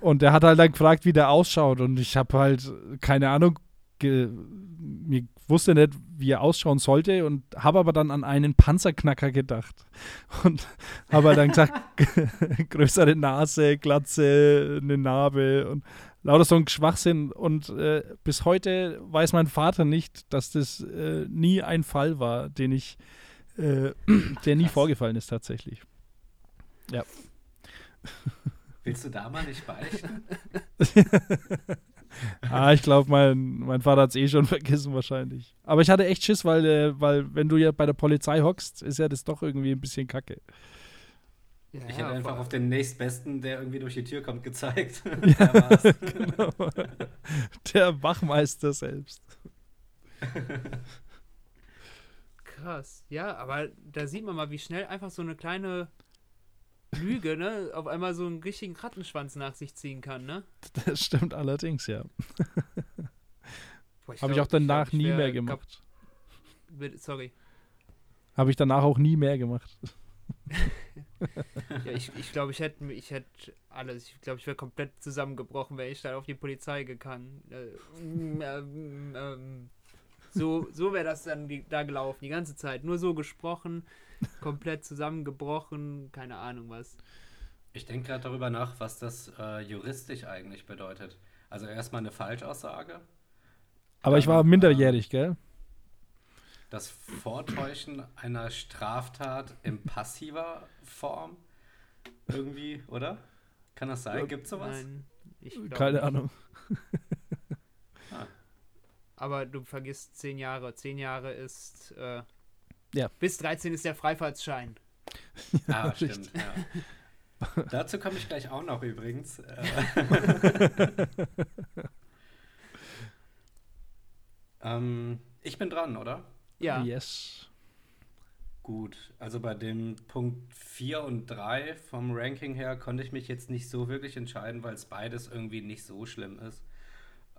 und der hat halt dann gefragt, wie der ausschaut. Und ich habe halt keine Ahnung, mir wusste nicht, wie er ausschauen sollte und habe aber dann an einen Panzerknacker gedacht. <laughs> Und habe halt dann gesagt, <laughs> <laughs> größere Nase, Glatze, eine Narbe und lauter so ein Schwachsinn. Und äh, bis heute weiß mein Vater nicht, dass das äh, nie ein Fall war, den ich, äh, <clears throat> der nie vorgefallen ist tatsächlich. Ja. <laughs> Willst du da mal nicht beichten? <laughs> ah, ich glaube, mein, mein Vater hat es eh schon <laughs> vergessen wahrscheinlich. Aber ich hatte echt Schiss, weil, äh, weil wenn du ja bei der Polizei hockst, ist ja das doch irgendwie ein bisschen kacke. Ja, ich hätte einfach auf den nächstbesten, der irgendwie durch die Tür kommt, gezeigt. Ja, genau. Der Wachmeister selbst. Krass. Ja, aber da sieht man mal, wie schnell einfach so eine kleine Lüge, ne, auf einmal so einen richtigen Rattenschwanz nach sich ziehen kann, ne? Das stimmt allerdings, ja. Habe ich auch danach ich glaub, ich nie mehr gemacht. Sorry. Habe ich danach auch nie mehr gemacht. ja, ich, ich glaube, ich hätte ich hätt alles. Ich glaube, ich wäre komplett zusammengebrochen, wenn ich da auf die Polizei gegangen. Äh, ähm, ähm, so so wäre das dann die, da gelaufen, die ganze Zeit. Nur so gesprochen, <laughs> komplett zusammengebrochen, keine Ahnung was. Ich denke gerade darüber nach, was das äh, juristisch eigentlich bedeutet. Also erstmal eine Falschaussage. Aber ich war minderjährig, gell? Das Vortäuschen einer Straftat in passiver Form irgendwie, oder? Kann das sein? Gibt es sowas? Nein, Keine nicht. Ahnung. ah. Aber du vergisst zehn Jahre. Zehn Jahre ist äh, ja. Bis 13 ist der Freifahrtsschein. <laughs> ah, stimmt. Ja. <laughs> Dazu komme ich gleich auch noch übrigens. <laughs> ähm, ich bin dran, oder? Ja. Yes. Gut, also bei dem Punkt 4 und 3 vom Ranking her konnte ich mich jetzt nicht so wirklich entscheiden, weil es beides irgendwie nicht so schlimm ist.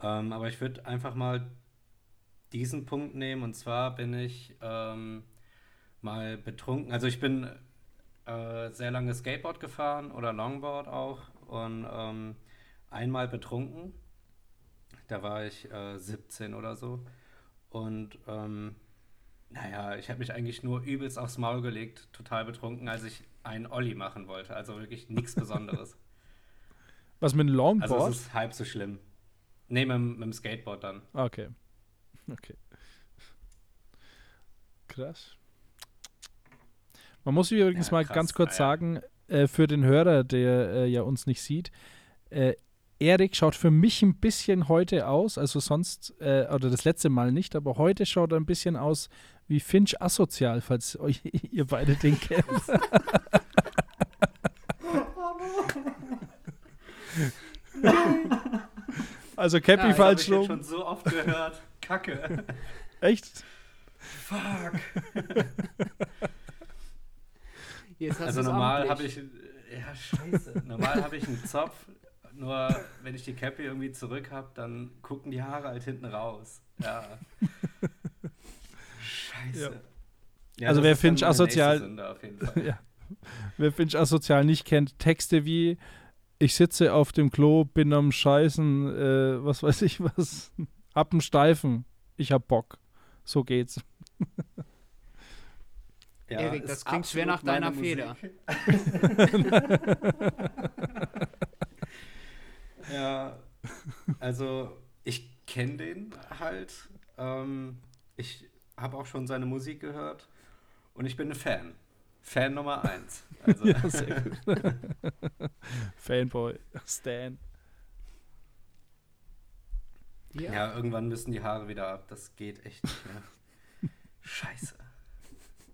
Ähm, aber ich würde einfach mal diesen Punkt nehmen und zwar bin ich ähm, mal betrunken. Also ich bin äh, sehr lange Skateboard gefahren oder Longboard auch und ähm, einmal betrunken. Da war ich äh, 17 oder so. Und ähm, naja, ich habe mich eigentlich nur übelst aufs Maul gelegt, total betrunken, als ich einen Olli machen wollte. Also wirklich nichts <laughs> Besonderes. Was mit einem Longboard? Also es ist halb so schlimm. Nee, mit, mit dem Skateboard dann. Okay. <laughs> Okay. Krass. Man muss übrigens ja, mal ganz kurz ja. sagen, äh, für den Hörer, der äh, ja uns nicht sieht, äh, Erik schaut für mich ein bisschen heute aus, also sonst, äh, oder das letzte Mal nicht, aber heute schaut er ein bisschen aus wie Finch asozial, falls <laughs> euch, ihr beide den <laughs> kennt. also Cappy ja, falsch rum. Ich schon so oft gehört. Kacke. Echt? Fuck. <laughs> also normal habe ich, ja scheiße, normal habe ich einen Zopf, nur wenn ich die Cappy irgendwie zurück habe, dann gucken die Haare halt hinten raus. Ja. Scheiße. Ja. Ja, also wer Finch asozial, <laughs> ja. wer Finch asozial nicht kennt, Texte wie ich sitze auf dem Klo, bin am Scheißen, äh, was weiß ich was, <laughs> hab einen Steifen, ich hab Bock. So geht's. <laughs> Ja, Erik, das klingt schwer nach deiner Feder. <laughs> ja, also ich kenne den halt. Ähm, ich habe auch schon seine Musik gehört und ich bin ein Fan. Fan Nummer eins. Also. <laughs> ja, sehr gut. <laughs> Fanboy, Stan. Ja. ja, irgendwann müssen die Haare wieder ab. Das geht echt nicht mehr. Scheiße.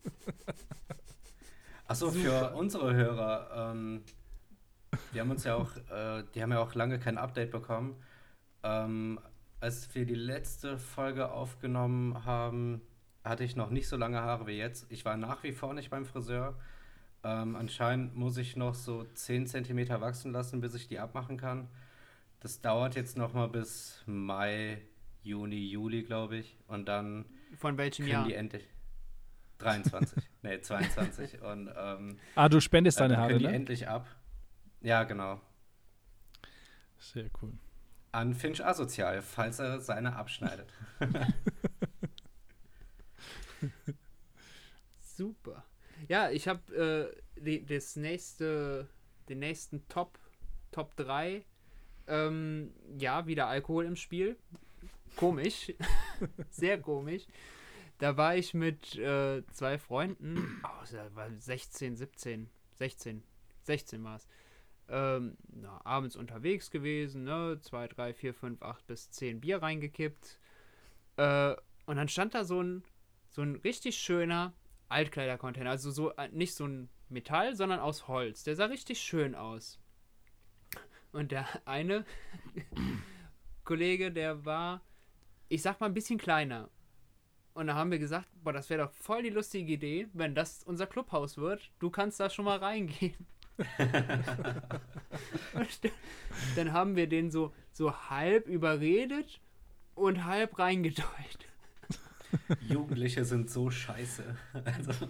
<laughs> Achso, für unsere Hörer, ähm, die haben uns ja auch, äh, die haben ja auch lange kein Update bekommen. Ähm, als wir die letzte Folge aufgenommen haben, hatte ich noch nicht so lange Haare wie jetzt. Ich war nach wie vor nicht beim Friseur. Ähm, anscheinend muss ich noch so 10 cm wachsen lassen, bis ich die abmachen kann. Das dauert jetzt noch mal bis Mai, Juni, Juli, glaube ich. Und dann Von welchem Jahr? die endlich. 23. nee, 22. Und, ähm, ah, du spendest deine Haare, können die ne? endlich ab. Ja, genau. Sehr cool. An Finch Asozial, falls er seine abschneidet. <laughs> Super. Ja, ich habe äh, das nächste, den nächsten Top, Top 3. Ähm, ja, wieder Alkohol im Spiel. Komisch. <laughs> Sehr komisch. Da war ich mit äh, zwei Freunden, <clears throat> oh, das war 16, 17, 16, 16 war es. Ähm, abends unterwegs gewesen, ne? 2, 3, 4, 5, 8 bis 10 Bier reingekippt. Äh, und dann stand da so ein, so ein richtig schöner Altkleidercontainer. Also so äh, nicht so ein Metall, sondern aus Holz. Der sah richtig schön aus. Und der eine <laughs> Kollege, der war, ich sag mal, ein bisschen kleiner. Und da haben wir gesagt, boah, das wäre doch voll die lustige Idee, wenn das unser Clubhaus wird. Du kannst da schon mal reingehen. <laughs> dann haben wir den so, so halb überredet und halb reingedeutet. Jugendliche sind so scheiße. Also.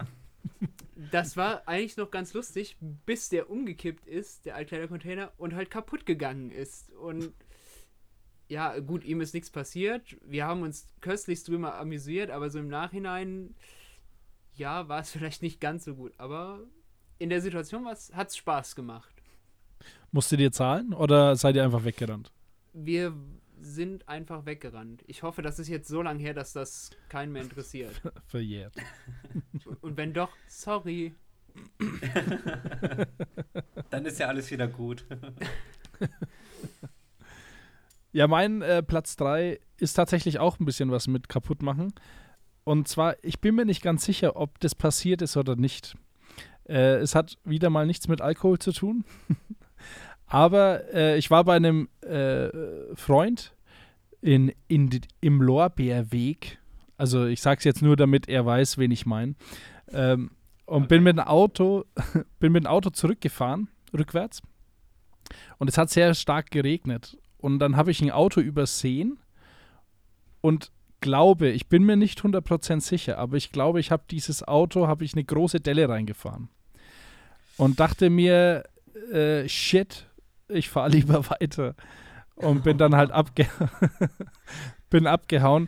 Das war eigentlich noch ganz lustig, bis der umgekippt ist, der Altkleidercontainer, und halt kaputt gegangen ist. Und ja, gut, ihm ist nichts passiert. Wir haben uns köstlichst drüber amüsiert, aber so im Nachhinein, ja, war es <laughs> vielleicht nicht ganz so gut. Aber in der Situation hat es Spaß gemacht. Musstet ihr zahlen oder seid ihr einfach weggerannt? Wir sind einfach weggerannt. Ich hoffe, das ist jetzt so lange her, dass das keinen mehr interessiert. <laughs> Verjährt. <laughs> Und wenn doch, sorry. Dann ist ja alles wieder gut. Ja, mein äh, Platz 3 ist tatsächlich auch ein bisschen was mit kaputt machen. Und zwar, ich bin mir nicht ganz sicher, ob das passiert ist oder nicht. Äh, es hat wieder mal nichts mit Alkohol zu tun. <laughs> Aber äh, ich war bei einem äh, Freund in, in, im Lorbeerweg. Also ich sage es jetzt nur, damit er weiß, wen ich meine. Ähm, und okay. bin mit dem Auto, <laughs> bin mit dem Auto zurückgefahren, rückwärts. Und es hat sehr stark geregnet. Und dann habe ich ein Auto übersehen und glaube, ich bin mir nicht 100% sicher, aber ich glaube, ich habe dieses Auto, habe ich eine große Delle reingefahren. Und dachte mir, äh, shit, ich fahre <laughs> lieber weiter. Und bin dann halt abge <laughs> bin abgehauen.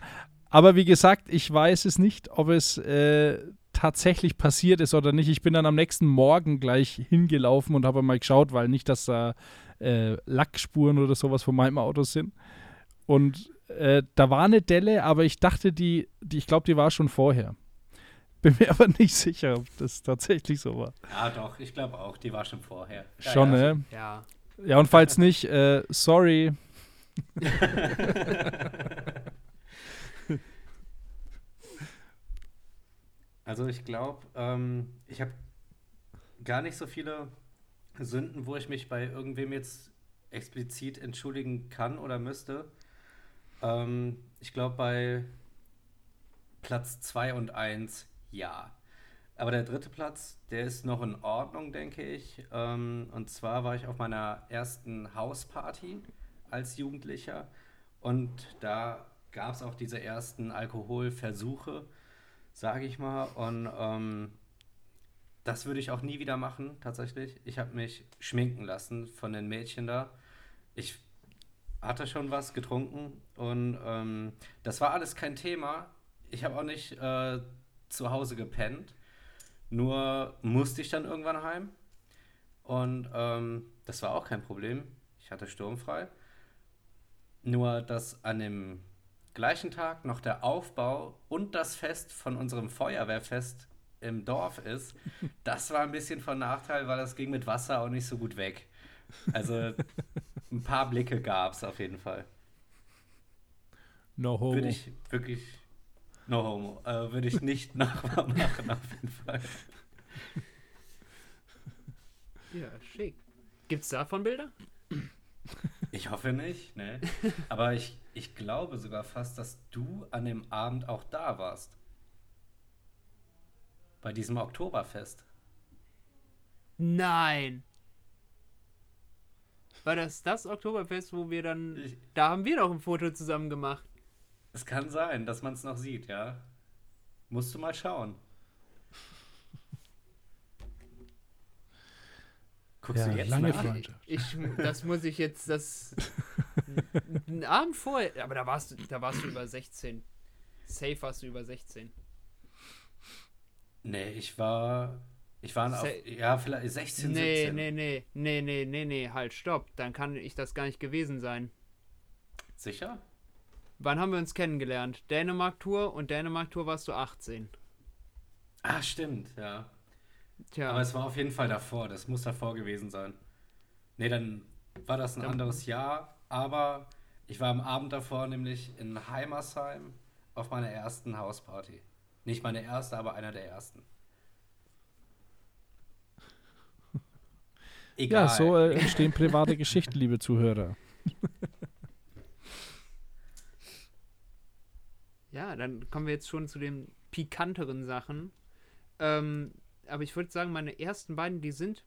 Aber wie gesagt, ich weiß es nicht, ob es äh, tatsächlich passiert ist oder nicht. Ich bin dann am nächsten Morgen gleich hingelaufen und habe mal geschaut, weil nicht, dass da äh, Lackspuren oder sowas von meinem Auto sind. Und äh, da war eine Delle, aber ich dachte, die, die ich glaube, die war schon vorher. <laughs> Bin mir aber nicht sicher, ob das tatsächlich so war. Ja, doch, ich glaube auch, die war schon vorher. Ja, schon, ja, ne? Ja. Ja, und falls nicht, äh, sorry. <laughs> also ich glaube, ähm, ich habe gar nicht so viele Sünden, wo ich mich bei irgendwem jetzt explizit entschuldigen kann oder müsste. Ähm, ich glaube, bei Platz 2 und 1 ja. Aber der dritte Platz, der ist noch in Ordnung, denke ich. Ähm, und zwar war ich auf meiner ersten Hausparty als Jugendlicher und da gab es auch diese ersten Alkoholversuche, sage ich mal. Und ähm, das würde ich auch nie wieder machen, tatsächlich. Ich habe mich schminken lassen von den Mädchen da. Ich hatte schon was getrunken und ähm, das war alles kein Thema. Ich habe auch nicht äh, zu Hause gepennt nur musste ich dann irgendwann heim. Und ähm, das war auch kein Problem. Ich hatte sturmfrei. Nur, dass an dem gleichen Tag noch der Aufbau und das Fest von unserem Feuerwehrfest im Dorf ist, das war ein bisschen von Nachteil, weil das ging mit Wasser auch nicht so gut weg. Also ein paar Blicke gab es auf jeden Fall. No homo. Würde ich wirklich No homo. Äh, Würde ich nicht <laughs> nachmachen, auf jeden Fall. Ja, schick. Gibt's davon Bilder? Ich hoffe nicht, ne? Aber ich, ich glaube sogar fast, dass du an dem Abend auch da warst. Bei diesem Oktoberfest. Nein. War das das Oktoberfest, wo wir dann. Ich, da haben wir doch ein Foto zusammen gemacht. Es kann sein, dass man es noch sieht, ja. Musst du mal schauen. Guckst ja, du jetzt lange nach? Freundschaft. Ich, das muss ich jetzt, das. Einen Abend vorher. Aber da warst du, da warst du über 16. Safe warst du über 16. Nee, ich war. Ich war auf, ja, vielleicht 16, nee, 17. Nee, nee, nee, nee, nee, nee, halt, stopp. Dann kann ich das gar nicht gewesen sein. Sicher? Wann haben wir uns kennengelernt? Dänemark-Tour und Dänemark-Tour warst du 18. Ah, stimmt, ja. Tja. Aber es war auf jeden Fall davor. Das muss davor gewesen sein. Nee, dann war das ein dann anderes Jahr. Aber ich war am Abend davor nämlich in Heimersheim auf meiner ersten Hausparty. Nicht meine erste, aber einer der ersten. <laughs> Egal. Ja, so äh, entstehen private Geschichten, liebe Zuhörer. Ja, dann kommen wir jetzt schon zu den pikanteren Sachen. Ähm, aber ich würde sagen, meine ersten beiden, die sind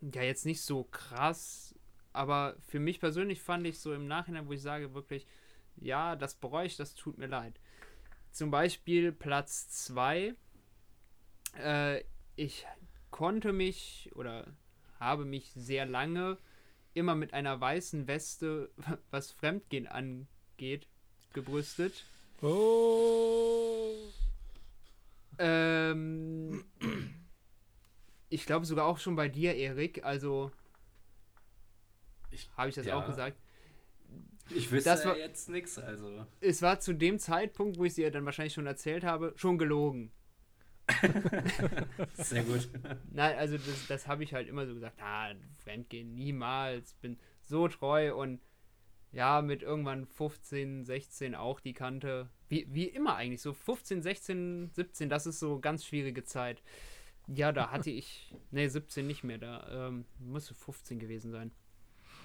ja jetzt nicht so krass, aber für mich persönlich fand ich so im Nachhinein, wo ich sage wirklich, ja, das bereue ich, das tut mir leid. Zum Beispiel Platz 2. Äh, ich konnte mich oder habe mich sehr lange immer mit einer weißen Weste, <laughs> was Fremdgehen angeht, gebrüstet. Oh. Ähm, ich glaube sogar auch schon bei dir, Erik. Also habe ich das ja. auch gesagt. Ich wüsste das war, jetzt nichts, also. Es war zu dem Zeitpunkt, wo ich dir dann wahrscheinlich schon erzählt habe, schon gelogen. <laughs> Sehr gut. Nein, also das, das habe ich halt immer so gesagt, ah, Fremdgehen niemals, bin so treu und ja, mit irgendwann 15, 16 auch die Kante. Wie, wie immer eigentlich, so 15, 16, 17, das ist so ganz schwierige Zeit. Ja, da hatte ich, <laughs> ne, 17 nicht mehr, da ähm, musste 15 gewesen sein.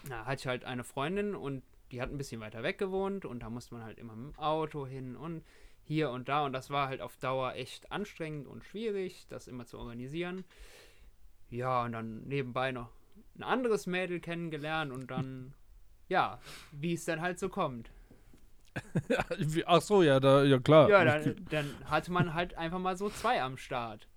Da hatte ich halt eine Freundin und die hat ein bisschen weiter weg gewohnt und da musste man halt immer mit dem Auto hin und hier und da und das war halt auf Dauer echt anstrengend und schwierig, das immer zu organisieren. Ja, und dann nebenbei noch ein anderes Mädel kennengelernt und dann ja, wie es dann halt so kommt. <laughs> Ach so, ja, da, ja klar. Ja, dann, dann hatte man halt einfach mal so zwei am Start.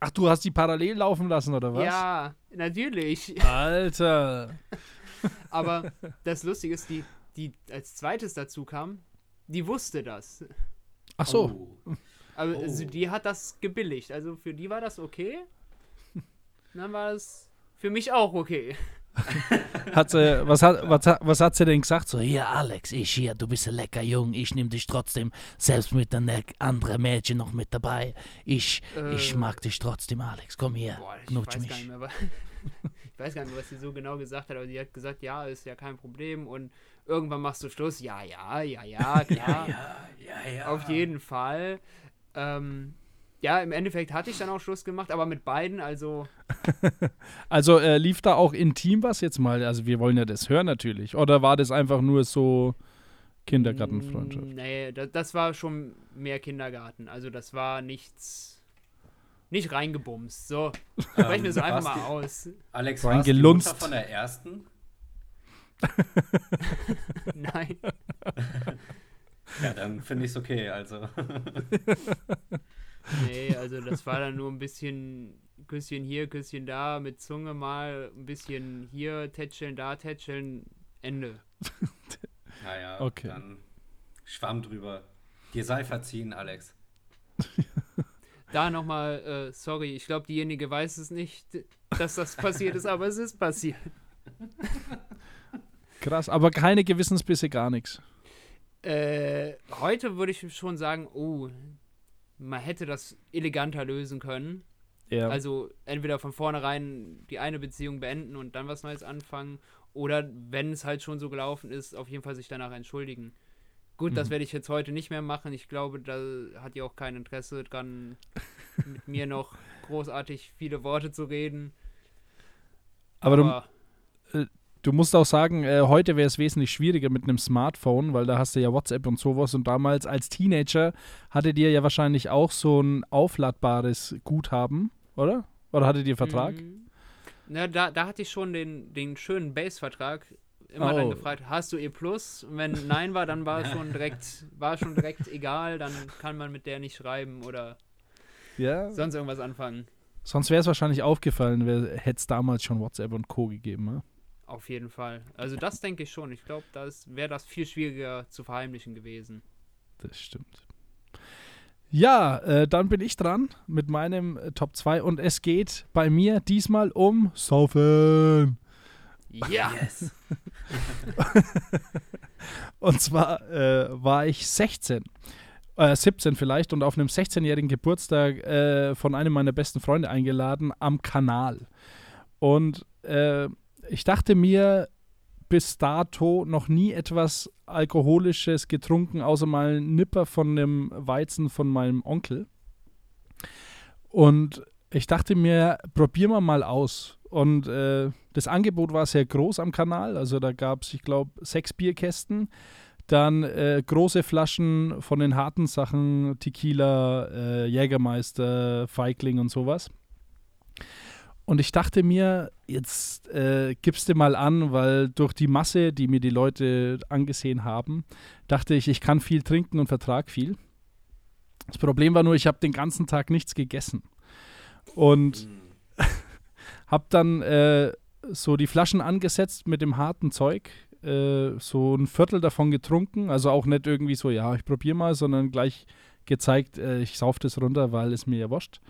Ach, du hast die parallel laufen lassen, oder was? Ja, natürlich. Alter. <laughs> <laughs> Aber das Lustige ist, die, die als zweites dazu kam, die wusste das. Ach so. Oh. Also, oh. die hat das gebilligt. Also für die war das okay. dann war es für mich auch okay <laughs> hat sie, was, hat, was, was hat sie denn gesagt? So, hier Alex, ich hier, du bist ein lecker Jung, ich nehme dich trotzdem, selbst mit einem anderen Mädchen noch mit dabei. Ich, äh, ich mag dich trotzdem, Alex, komm hier, boah, knutsch mich. Mehr, <laughs> weiß gar nicht, was sie so genau gesagt hat, aber sie hat gesagt, ja, ist ja kein Problem und irgendwann machst du Schluss. Ja, ja, ja, ja, <laughs> klar. ja, ja, ja, ja. Auf jeden Fall. Ähm, ja, im Endeffekt hatte ich dann auch Schluss gemacht, aber mit beiden, also. <laughs> also äh, lief da auch intim was jetzt mal? Also wir wollen ja das hören natürlich. Oder war das einfach nur so Kindergartenfreundschaft? Nee, das, das war schon mehr Kindergarten. Also das war nichts. Nicht reingebumst. So, <laughs> sprechen wir so einfach mal aus. Alex, warst du Mutter von der ersten? <laughs> Nein. ja, dann finde ich es okay, also. <laughs> Nee, also das war dann nur ein bisschen Küsschen hier, Küsschen da, mit Zunge mal, ein bisschen hier tätscheln, da tätscheln, Ende. naja, okay. dann Schwamm drüber. Dir sei verziehen, Alex. Da nochmal, äh, sorry, ich glaube, diejenige weiß es nicht, dass das <laughs> passiert ist, aber es ist passiert. Krass, aber keine Gewissensbisse, gar nichts. Äh, heute würde ich schon sagen, oh, man hätte das eleganter lösen können. Ja. Also entweder von vornherein die eine Beziehung beenden und dann was Neues anfangen oder wenn es halt schon so gelaufen ist, auf jeden Fall sich danach entschuldigen. Gut, mhm. das werde ich jetzt heute nicht mehr machen. Ich glaube, da hat ihr auch kein Interesse dran, <laughs> mit mir noch großartig viele Worte zu reden. Aber, Aber du, äh, Du musst auch sagen, äh, heute wäre es wesentlich schwieriger mit einem Smartphone, weil da hast du ja WhatsApp und sowas. Und damals als Teenager hattet ihr ja wahrscheinlich auch so ein aufladbares Guthaben, oder? Oder hattet ihr Vertrag? Mhm. Na, da, da hatte ich schon den, den schönen Base-Vertrag. Immer oh. dann gefragt, hast du E Plus? Und wenn nein war, dann war <laughs> schon direkt, war schon direkt egal, dann kann man mit der nicht schreiben oder ja. sonst irgendwas anfangen. Sonst wäre es wahrscheinlich aufgefallen, hätte es damals schon WhatsApp und Co. gegeben, ne? Auf jeden Fall. Also das denke ich schon. Ich glaube, das wäre das viel schwieriger zu verheimlichen gewesen. Das stimmt. Ja, äh, dann bin ich dran mit meinem äh, Top 2 und es geht bei mir diesmal um Saufen. Ja. Yes. <laughs> und zwar äh, war ich 16 äh, 17 vielleicht und auf einem 16-jährigen Geburtstag äh, von einem meiner besten Freunde eingeladen am Kanal. Und äh, ich dachte mir bis dato noch nie etwas Alkoholisches getrunken, außer mal einen Nipper von dem Weizen von meinem Onkel. Und ich dachte mir, probieren wir mal aus. Und äh, das Angebot war sehr groß am Kanal. Also da gab es, ich glaube, sechs Bierkästen. Dann äh, große Flaschen von den harten Sachen, Tequila, äh, Jägermeister, Feigling und sowas. Und ich dachte mir, jetzt äh, gibst du mal an, weil durch die Masse, die mir die Leute angesehen haben, dachte ich, ich kann viel trinken und vertrag viel. Das Problem war nur, ich habe den ganzen Tag nichts gegessen. Und mhm. <laughs> habe dann äh, so die Flaschen angesetzt mit dem harten Zeug, äh, so ein Viertel davon getrunken. Also auch nicht irgendwie so, ja, ich probiere mal, sondern gleich gezeigt, äh, ich sauf das runter, weil es mir ja wurscht.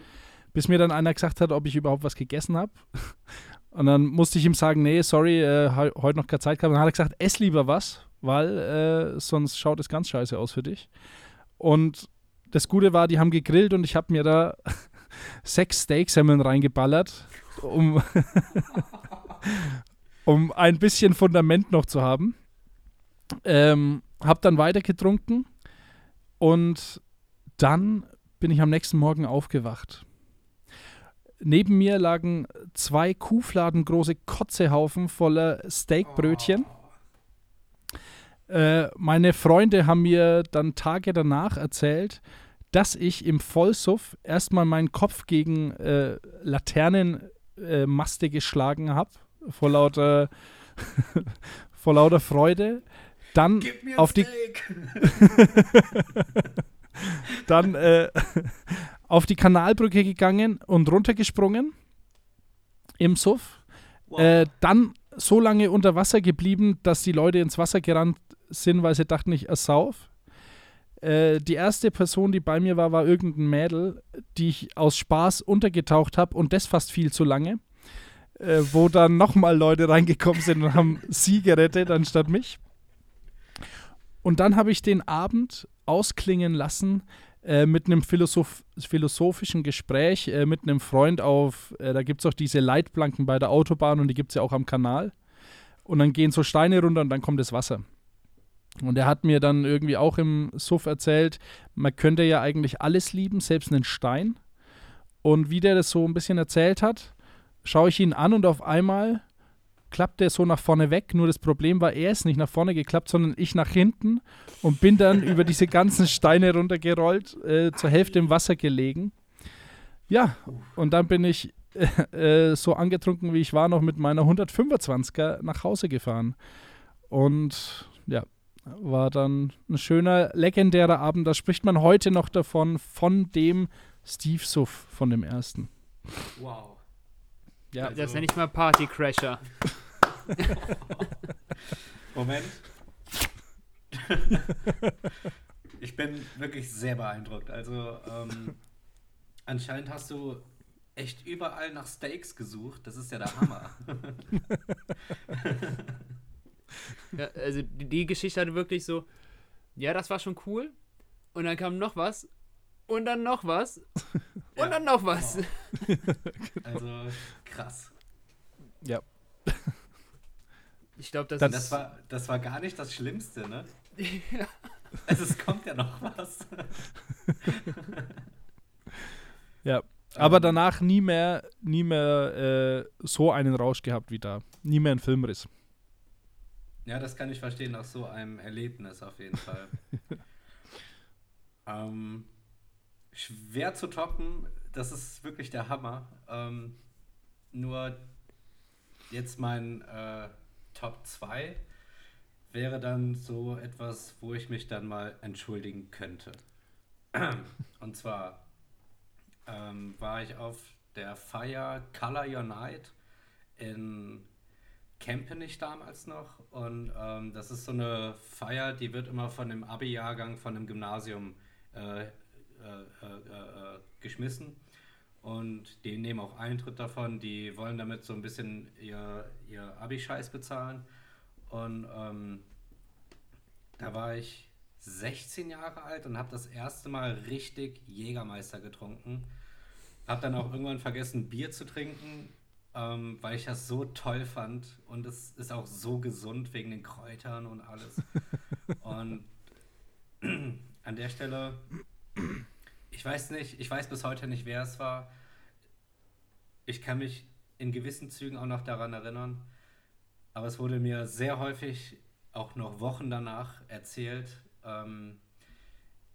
Bis mir dann einer gesagt hat, ob ich überhaupt was gegessen habe. <laughs> Und dann musste ich ihm sagen, nee, sorry, äh, heute noch keine Zeit gehabt. Und dann hat er gesagt, ess lieber was, weil äh, sonst schaut es ganz scheiße aus für dich. Und das Gute war, die haben gegrillt und ich habe mir da <laughs> sechs Steaksemmeln reingeballert, um, <laughs> um ein bisschen Fundament noch zu haben. Ähm, hab dann weiter getrunken und dann bin ich am nächsten Morgen aufgewacht. Neben mir lagen zwei Kuhfladen große Kotzehaufen voller Steakbrötchen. Oh. Äh, meine Freunde haben mir dann Tage danach erzählt, dass ich im Vollsuff erstmal meinen Kopf gegen äh, Laternenmaste äh, geschlagen habe vor lauter, <laughs> vor lauter Freude. Dann auf die. <laughs> dann äh, <laughs> auf die Kanalbrücke gegangen und runtergesprungen im Suff. Wow. Äh, dann so lange unter Wasser geblieben, dass die Leute ins Wasser gerannt sind, weil sie dachten, ich ersauf. Äh, die erste Person, die bei mir war, war irgendein Mädel, die ich aus Spaß untergetaucht habe und das fast viel zu lange äh, wo dann nochmal Leute reingekommen sind und haben sie gerettet anstatt mich. Und dann habe ich den Abend ausklingen lassen äh, mit einem Philosoph philosophischen Gespräch äh, mit einem Freund auf, äh, da gibt es auch diese Leitplanken bei der Autobahn und die gibt es ja auch am Kanal. Und dann gehen so Steine runter und dann kommt das Wasser. Und er hat mir dann irgendwie auch im Suff erzählt, man könnte ja eigentlich alles lieben, selbst einen Stein. Und wie der das so ein bisschen erzählt hat, schaue ich ihn an und auf einmal klappt er so nach vorne weg. Nur das Problem war, er ist nicht nach vorne geklappt, sondern ich nach hinten und bin dann <laughs> über diese ganzen Steine runtergerollt, äh, zur Hälfte im Wasser gelegen. Ja, und dann bin ich äh, äh so angetrunken, wie ich war, noch mit meiner 125er nach Hause gefahren. Und ja, war dann ein schöner, legendärer Abend. Da spricht man heute noch davon, von dem Steve Suff, von dem ersten. Wow. Ja, also. Das nenne ich mal Partycrasher. <laughs> Moment. ich bin wirklich sehr beeindruckt. Also, ähm, anscheinend hast du echt überall nach Steaks gesucht. Das ist ja der Hammer. <laughs> ja, also, die, die Geschichte hatte wirklich so: Ja, das war schon cool. Und dann kam noch was. Und dann noch was. <laughs> Und ja, dann noch was. Genau. <laughs> Also krass. Ja. Ich glaube, das, das, das, war, das war gar nicht das Schlimmste, ne? <laughs> ja. Also es kommt ja noch was. ja. Aber danach nie mehr, nie mehr äh, so einen Rausch gehabt wie da. Nie mehr ein Filmriss. Ja, das kann ich verstehen nach so einem Erlebnis auf jeden Fall. ähm, schwer zu toppen. das ist wirklich der Hammer. Ähm, nur jetzt mein äh, Top 2 wäre dann so etwas, wo ich mich dann mal entschuldigen könnte. <clears throat> Und zwar ähm, war ich auf der Feier Color Your Night in Kempenich damals noch. Und ähm, das ist so eine Feier, die wird immer von dem Abi-Jahrgang von einem Gymnasium äh, äh, äh, äh, geschmissen. Und die nehmen auch Eintritt davon. Die wollen damit so ein bisschen ihr, ihr Abi-Scheiß bezahlen. Und ähm, da war ich 16 Jahre alt und habe das erste Mal richtig Jägermeister getrunken. Habe dann auch irgendwann vergessen, Bier zu trinken, ähm, weil ich das so toll fand. Und es ist auch so gesund wegen den Kräutern und alles. <laughs> und <clears throat> an der Stelle, ich weiß nicht, ich weiß bis heute nicht, wer es war. Ich kann mich in gewissen Zügen auch noch daran erinnern. Aber es wurde mir sehr häufig, auch noch Wochen danach, erzählt. Ähm,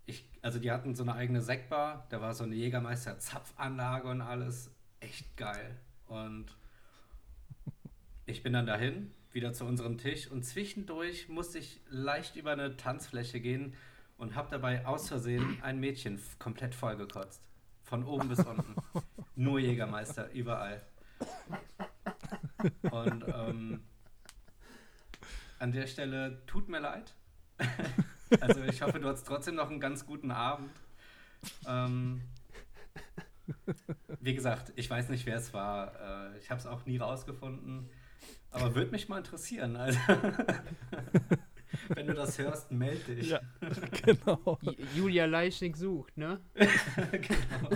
ich, also die hatten so eine eigene Sektbar, da war so eine Jägermeister-Zapfanlage und alles. Echt geil. Und ich bin dann dahin, wieder zu unserem Tisch und zwischendurch musste ich leicht über eine Tanzfläche gehen und habe dabei aus Versehen ein Mädchen komplett vollgekotzt. Von oben bis <laughs> unten. Nur Jägermeister, überall. Und ähm, an der Stelle tut mir leid. <laughs> also ich hoffe, du hast trotzdem noch einen ganz guten Abend. Ähm, wie gesagt, ich weiß nicht, wer es war. Äh, ich habe es auch nie rausgefunden. Aber würde mich mal interessieren. Also, <laughs> wenn du das hörst, melde dich. Ja, <laughs> genau. Julia Leischnik sucht, ne? <laughs> genau.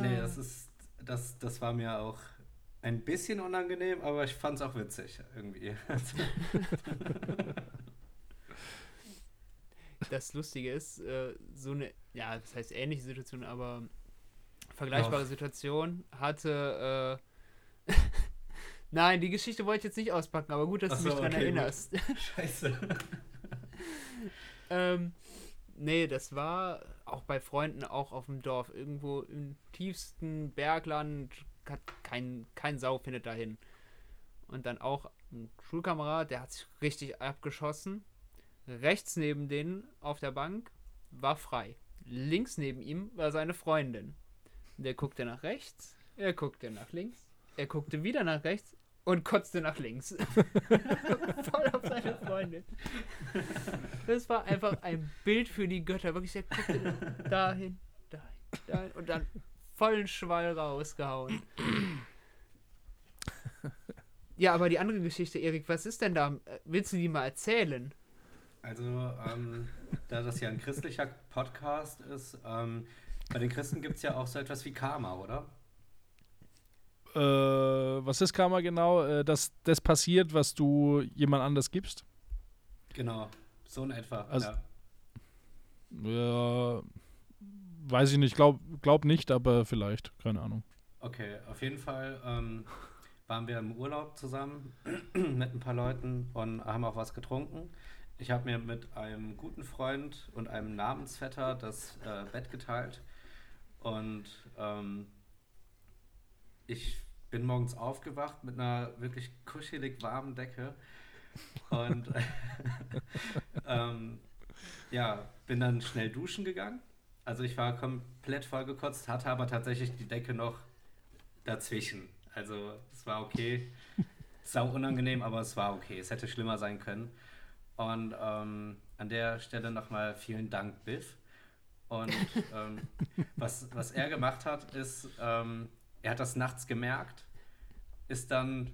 nee, das ist, das, das war mir auch ein bisschen unangenehm, aber ich fand es auch witzig irgendwie. <laughs> das Lustige ist, äh, so eine, ja, das heißt ähnliche Situation, aber vergleichbare oh. Situation hatte. Äh, Nein, die Geschichte wollte ich jetzt nicht auspacken, aber gut, dass Ach du mich so, daran okay, erinnerst. <laughs> <laughs> Scheiße. ähm, nee, das war auch bei Freunden, auch auf dem Dorf, irgendwo im tiefsten Bergland, kein, kein Sau findet dahin. Und dann auch ein Schulkamerad, der hat sich richtig abgeschossen. Rechts neben denen auf der Bank war frei. Links neben ihm war seine Freundin. Der guckte nach rechts, er guckte nach links, er guckte wieder nach rechts und kotzte nach links. <laughs> Voll auf seine Freundin. Das war einfach ein Bild für die Götter. Wirklich, er guckte dahin, dahin, dahin und dann vollen Schwall rausgehauen. Ja, aber die andere Geschichte, Erik, was ist denn da? Willst du die mal erzählen? Also, ähm, da das ja ein christlicher Podcast ist, ähm, bei den Christen gibt es ja auch so etwas wie Karma, oder? Äh, was ist Karma genau? Äh, dass das passiert, was du jemand anders gibst? Genau, so in etwa. Also, ja. ja weiß ich nicht, glaub, glaub nicht, aber vielleicht, keine Ahnung. Okay, auf jeden Fall ähm, waren wir im Urlaub zusammen <clears throat> mit ein paar Leuten und haben auch was getrunken. Ich habe mir mit einem guten Freund und einem Namensvetter das äh, Bett geteilt und ähm, ich bin morgens aufgewacht mit einer wirklich kuschelig warmen Decke und <laughs> ähm, ja, bin dann schnell duschen gegangen also ich war komplett vollgekotzt, hatte aber tatsächlich die Decke noch dazwischen. Also es war okay. Sau unangenehm, aber es war okay. Es hätte schlimmer sein können. Und ähm, an der Stelle nochmal vielen Dank, Biff. Und ähm, was, was er gemacht hat, ist, ähm, er hat das nachts gemerkt, ist dann,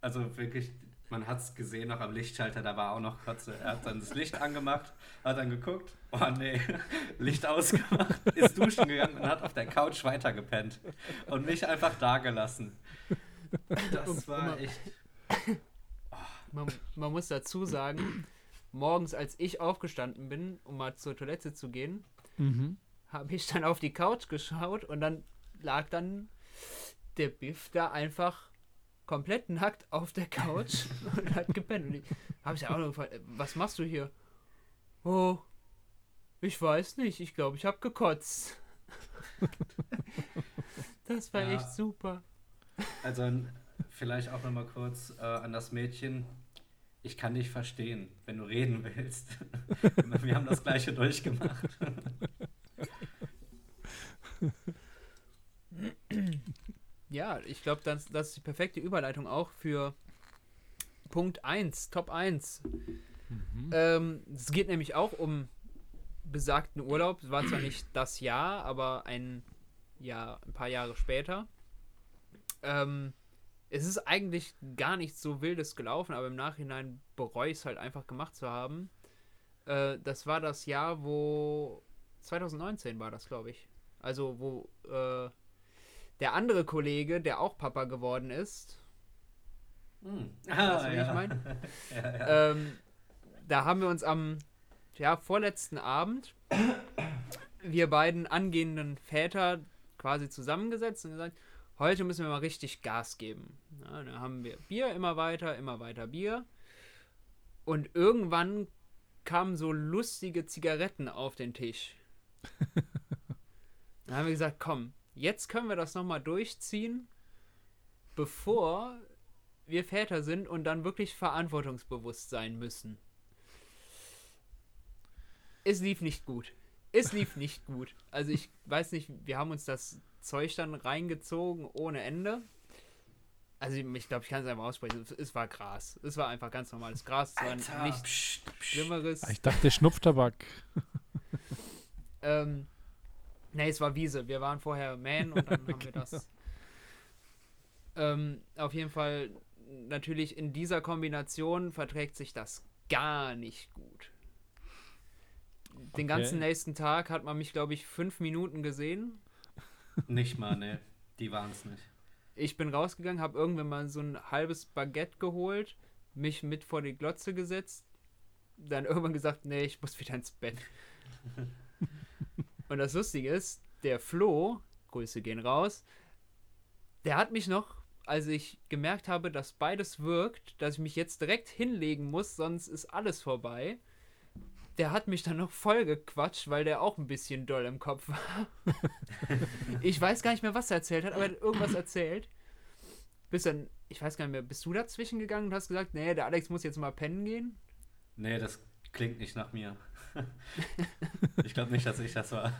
also wirklich man hat es gesehen noch am Lichtschalter, da war auch noch Kotze. Er hat dann das Licht angemacht, hat dann geguckt, oh nee, <laughs> Licht ausgemacht, ist duschen gegangen und hat auf der Couch weitergepennt und mich einfach da gelassen. Das war echt. Oh. Man, man muss dazu sagen, morgens, als ich aufgestanden bin, um mal zur Toilette zu gehen, mhm. habe ich dann auf die Couch geschaut und dann lag dann der Biff da einfach komplett nackt auf der Couch <laughs> und hat gepennt. Und ich habe ich ja auch noch gefragt, was machst du hier? Oh, Ich weiß nicht, ich glaube, ich habe gekotzt. <laughs> das war ja. echt super. Also vielleicht auch nochmal kurz äh, an das Mädchen. Ich kann dich verstehen, wenn du reden willst. <laughs> Wir haben das gleiche durchgemacht. Ja, ich glaube, das, das ist die perfekte Überleitung auch für Punkt 1, Top 1. Mhm. Ähm, es geht nämlich auch um besagten Urlaub. Es war zwar nicht das Jahr, aber ein Jahr, ein paar Jahre später. Ähm, es ist eigentlich gar nichts so Wildes gelaufen, aber im Nachhinein bereue ich es halt einfach gemacht zu haben. Äh, das war das Jahr, wo 2019 war das, glaube ich. Also wo äh, der andere Kollege, der auch Papa geworden ist, hm. Ah, weißt du, wie ja. ich meine? <laughs> ja, ja. ähm, da haben wir uns am ja, vorletzten Abend wir beiden angehenden Väter quasi zusammengesetzt und gesagt, heute müssen wir mal richtig Gas geben. Ja, dann haben wir Bier immer weiter, immer weiter Bier. Und irgendwann kamen so lustige Zigaretten auf den Tisch. <laughs> dann haben wir gesagt, komm, jetzt können wir das nochmal durchziehen, bevor wir Väter sind und dann wirklich verantwortungsbewusst sein müssen. Es lief nicht gut. Es lief <laughs> nicht gut. Also ich weiß nicht, wir haben uns das Zeug dann reingezogen ohne Ende. Also ich glaube, ich kann es einfach aussprechen. Es war Gras. Es war einfach ganz normales Gras. Es Alter, war nichts psch, psch. Schlimmeres. Ich dachte Schnupftabak. ähm, nee, es war Wiese. Wir waren vorher Man und dann <laughs> haben wir das. Ähm, auf jeden Fall, natürlich in dieser Kombination verträgt sich das gar nicht gut. Den okay. ganzen nächsten Tag hat man mich, glaube ich, fünf Minuten gesehen. Nicht mal, ne. Die waren es nicht. Ich bin rausgegangen, habe irgendwann mal so ein halbes Baguette geholt, mich mit vor die Glotze gesetzt, dann irgendwann gesagt, nee, ich muss wieder ins Bett. <laughs> Und das Lustige ist, der Flo, Grüße gehen raus, der hat mich noch, als ich gemerkt habe, dass beides wirkt, dass ich mich jetzt direkt hinlegen muss, sonst ist alles vorbei der hat mich dann noch voll gequatscht, weil der auch ein bisschen doll im Kopf war. <laughs> ich weiß gar nicht mehr, was er erzählt hat, aber er hat irgendwas erzählt. Bis dann, ich weiß gar nicht mehr, bist du dazwischen gegangen und hast gesagt, nee, der Alex muss jetzt mal pennen gehen? Nee, das klingt nicht nach mir. Ich glaube nicht, dass ich das war.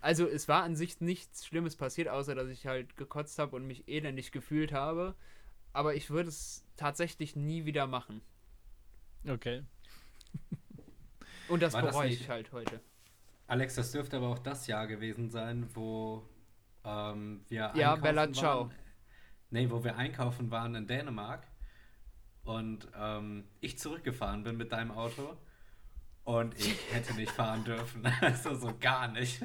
Also es war an sich nichts Schlimmes passiert, außer dass ich halt gekotzt habe und mich elendig gefühlt habe. Aber ich würde es tatsächlich nie wieder machen. Okay. Und das bereue ich halt heute. Alex, das dürfte aber auch das Jahr gewesen sein, wo ähm, wir ja, Bella Ciao. Nee, wo wir einkaufen waren in Dänemark und ähm, ich zurückgefahren bin mit deinem Auto und ich hätte nicht fahren dürfen. <laughs> Also so gar nicht.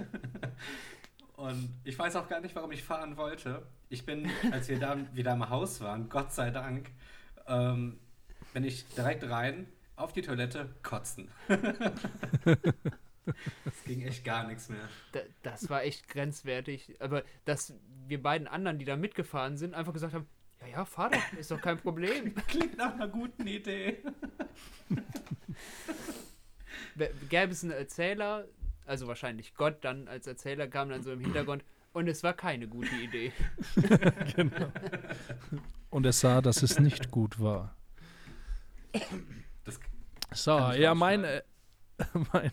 Und ich weiß auch gar nicht, warum ich fahren wollte. Ich bin, als wir dann wieder im Haus waren, Gott sei Dank, ähm, bin ich direkt rein, auf die Toilette kotzen. Es ging echt gar nichts mehr. das war echt grenzwertig. Aber dass wir beiden anderen, die da mitgefahren sind, einfach gesagt haben, ja, ja, fahr doch, ist doch kein Problem. <laughs> Klingt nach einer guten Idee. Gäbe es einen Erzähler, also wahrscheinlich Gott dann als Erzähler kam dann so im Hintergrund und es war keine gute Idee. <laughs> genau. Und es sah, dass es nicht gut war. So, ja, meine, <laughs> mein,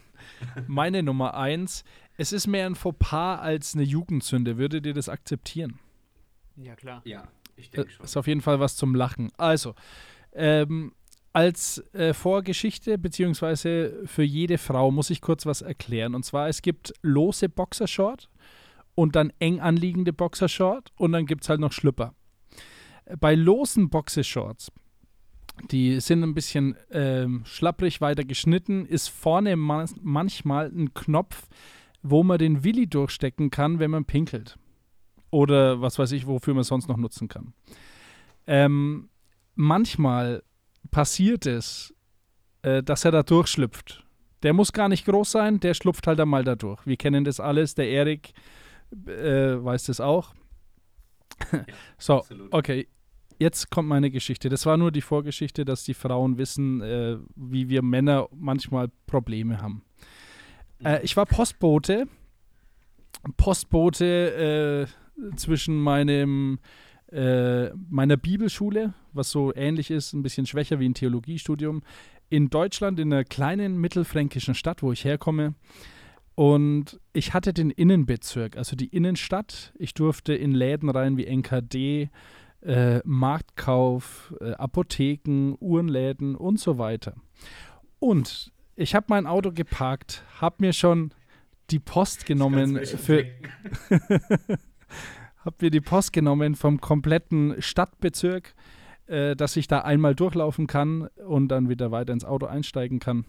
meine Nummer eins. Es ist mehr ein Fauxpas als eine Jugendsünde. Würdet ihr das akzeptieren? Ja, klar. Ja, ich denke schon. Ist auf jeden Fall was zum Lachen. Also, ähm, als äh, Vorgeschichte beziehungsweise für jede Frau muss ich kurz was erklären. Und zwar, es gibt lose Boxershort und dann eng anliegende Boxershort und dann gibt es halt noch Schlüpper. Bei losen Boxershorts die sind ein bisschen ähm, schlapprig weiter geschnitten, ist vorne man manchmal ein Knopf, wo man den Willi durchstecken kann, wenn man pinkelt. Oder was weiß ich, wofür man sonst noch nutzen kann. Ähm, manchmal passiert es, äh, dass er da durchschlüpft. Der muss gar nicht groß sein, der schlupft halt einmal da durch. Wir kennen das alles, der Erik äh, weiß das auch. Ja, <laughs> so, absolut. okay jetzt kommt meine Geschichte. Das war nur die Vorgeschichte, dass die Frauen wissen, äh, wie wir Männer manchmal Probleme haben. Äh, ich war Postbote. Postbote äh, zwischen meinem äh, meiner Bibelschule, was so ähnlich ist, ein bisschen schwächer wie ein Theologiestudium, in Deutschland, in einer kleinen mittelfränkischen Stadt, wo ich herkomme. Und ich hatte den Innenbezirk, also die Innenstadt. Ich durfte in Läden rein wie NKD, äh, Marktkauf, äh, Apotheken, Uhrenläden und so weiter. Und ich habe mein Auto geparkt, habe mir schon die Post genommen für <laughs> habe mir die Post genommen vom kompletten Stadtbezirk, äh, dass ich da einmal durchlaufen kann und dann wieder weiter ins Auto einsteigen kann.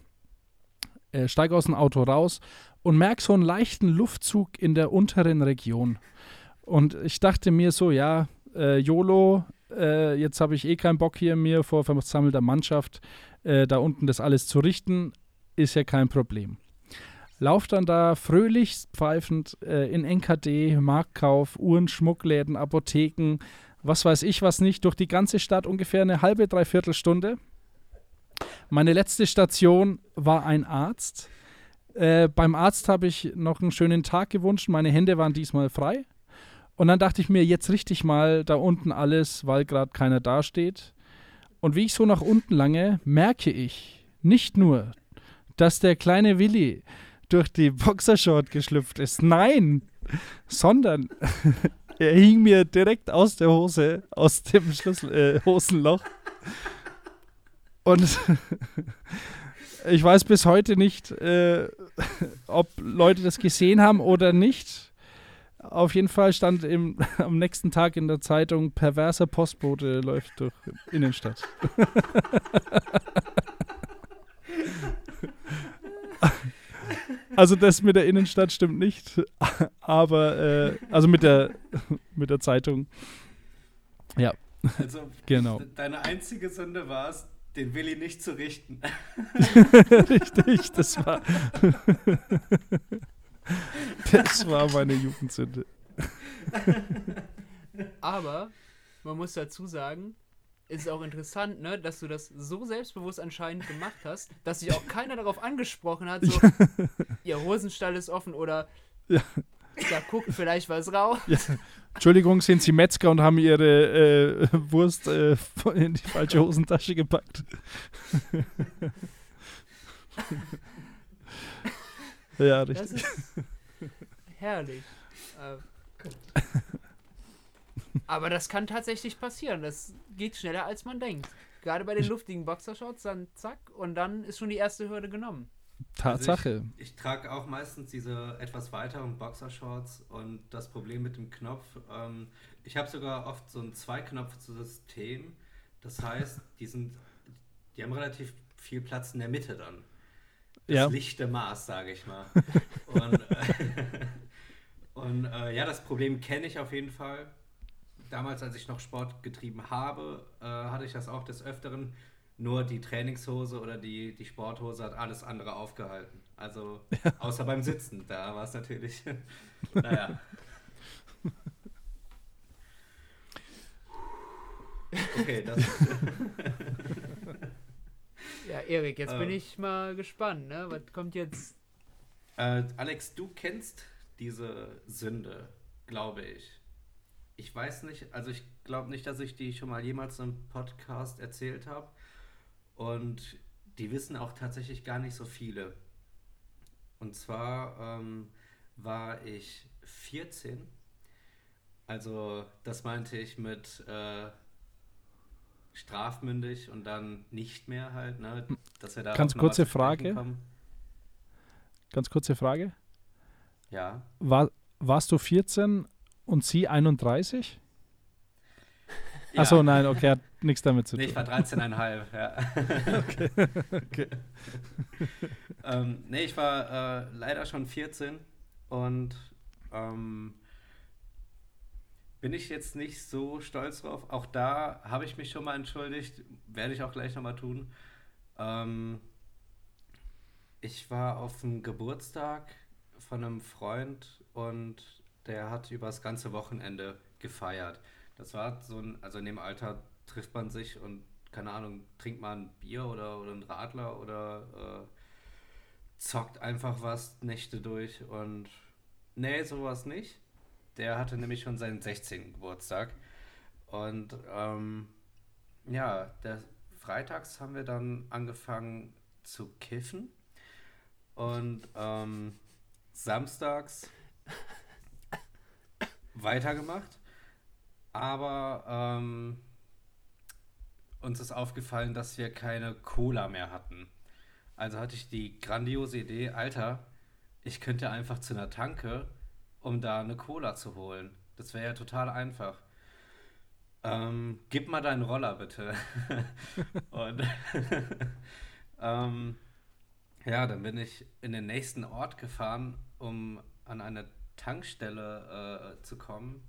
Äh, steige aus dem Auto raus und merke so einen leichten Luftzug in der unteren Region. Und ich dachte mir so, ja, äh, YOLO, äh, jetzt habe ich eh keinen Bock hier mir vor versammelter Mannschaft äh, da unten das alles zu richten, ist ja kein Problem. Lauf dann da fröhlich pfeifend äh, in NKD, Marktkauf, Uhren, Schmuckläden, Apotheken, was weiß ich was nicht, durch die ganze Stadt ungefähr eine halbe, dreiviertel Stunde. Meine letzte Station war ein Arzt. Äh, beim Arzt habe ich noch einen schönen Tag gewünscht. Meine Hände waren diesmal frei. Und dann dachte ich mir, jetzt richte ich mal da unten alles, weil gerade keiner dasteht. Und wie ich so nach unten lange, merke ich nicht nur, dass der kleine Willi durch die Boxershort geschlüpft ist. Nein, sondern <laughs> er hing mir direkt aus der Hose, aus dem Schlüssel, äh, Hosenloch. Und <laughs> ich weiß bis heute nicht, äh, ob Leute das gesehen haben oder nicht. Auf jeden Fall stand im, <laughs> am nächsten Tag in der Zeitung, perverser Postbote läuft durch Innenstadt. Also das mit der Innenstadt stimmt nicht, aber äh, also mit der mit der Zeitung. Ja. Also genau. Deine einzige Sünde war es, den Willi nicht zu richten. <laughs> Richtig, das war das war meine Jugendsünde. Aber man muss dazu sagen, ist auch interessant, ne, dass du das so selbstbewusst anscheinend gemacht hast, dass sich auch keiner darauf angesprochen hat, so, <laughs> ihr Hosenstall ist offen oder ja. da guckt vielleicht was raus. Ja. Entschuldigung, sind Sie Metzger und haben Ihre äh, Wurst äh, <laughs> in die falsche Hosentasche gepackt? <laughs> ja, richtig. Herrlich. Äh, aber das kann tatsächlich passieren. Das geht schneller, als man denkt. Gerade bei den luftigen Boxershorts, dann zack, und dann ist schon die erste Hürde genommen. Tatsache. Also ich, ich trage auch meistens diese etwas weiteren Boxershorts und das Problem mit dem Knopf, ähm, ich habe sogar oft so ein Zweiknopf-System. Das heißt, die sind, die haben relativ viel Platz in der Mitte dann. Das ja. lichte Maß, sage ich mal. <laughs> und, äh, <laughs> und äh, ja, das Problem kenne ich auf jeden Fall damals, als ich noch Sport getrieben habe, äh, hatte ich das auch des Öfteren. Nur die Trainingshose oder die, die Sporthose hat alles andere aufgehalten. Also ja. <laughs> außer beim Sitzen, da war es natürlich. <laughs> naja. Okay, das. <laughs> ja, Erik, jetzt äh, bin ich mal gespannt, ne? Was kommt jetzt? Äh, Alex, du kennst diese Sünde, glaube ich ich weiß nicht, also ich glaube nicht, dass ich die schon mal jemals im Podcast erzählt habe. Und die wissen auch tatsächlich gar nicht so viele. Und zwar ähm, war ich 14. Also das meinte ich mit äh, strafmündig und dann nicht mehr halt, ne? Dass wir da Ganz kurze Frage. Ganz kurze Frage. Ja. War, warst du 14 und Sie 31? <laughs> Ja. Achso, nein, okay, hat nichts damit zu tun. Nee, ich war 13,5, ja. <laughs> okay. okay. <laughs> ähm, nee, ich war äh, leider schon 14 und ähm, bin ich jetzt nicht so stolz drauf. Auch da habe ich mich schon mal entschuldigt, werde ich auch gleich nochmal tun. Ähm, ich war auf dem Geburtstag von einem Freund und der hat über das ganze Wochenende gefeiert. Das war so ein, also in dem Alter trifft man sich und keine Ahnung, trinkt man ein Bier oder, oder ein Radler oder zockt einfach was Nächte durch und nee, sowas nicht. Der hatte nämlich schon seinen 16. Geburtstag. Und ähm, ja, der, freitags haben wir dann angefangen zu kiffen. Und ähm, samstags <laughs> weitergemacht. Aber ähm, uns ist aufgefallen, dass wir keine Cola mehr hatten. Also hatte ich die grandiose Idee, Alter, ich könnte einfach zu einer Tanke, um da eine Cola zu holen. Das wäre ja total einfach. Ähm, gib mal deinen Roller bitte. <laughs> und <laughs> ähm, ja, dann bin ich in den nächsten Ort gefahren, um an eine Tankstelle äh, zu kommen.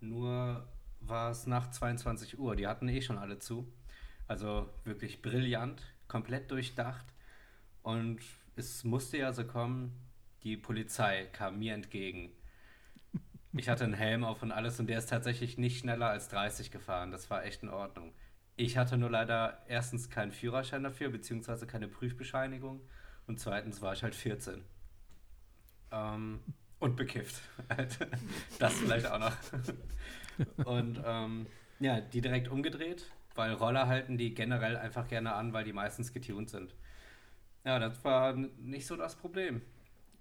Nur war es nach 22 Uhr. Die hatten eh schon alle zu. Also wirklich brillant, komplett durchdacht. Und es musste ja so kommen, die Polizei kam mir entgegen. Ich hatte einen Helm auf und alles und der ist tatsächlich nicht schneller als 30 gefahren. Das war echt in Ordnung. Ich hatte nur leider erstens keinen Führerschein dafür, beziehungsweise keine Prüfbescheinigung. Und zweitens war ich halt 14. Ähm, und bekifft. <laughs> das vielleicht auch noch. Und ähm, ja, die direkt umgedreht, weil Roller halten die generell einfach gerne an, weil die meistens getuned sind. Ja, das war nicht so das Problem.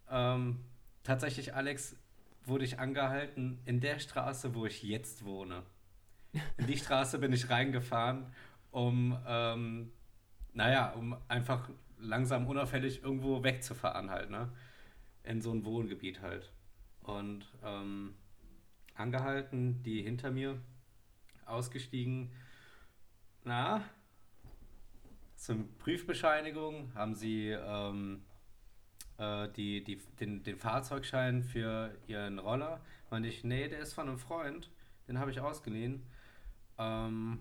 Ähm, tatsächlich, Alex, wurde ich angehalten in der Straße, wo ich jetzt wohne. In die Straße bin ich reingefahren, um, ähm, naja, um einfach langsam unauffällig irgendwo wegzufahren halt, ne? In so ein Wohngebiet halt. Und ähm, angehalten, die hinter mir ausgestiegen. Na, zum Prüfbescheinigung haben sie ähm, äh, die, die, den, den Fahrzeugschein für ihren Roller. Meinte ich, nee, der ist von einem Freund, den habe ich ausgeliehen. Ähm,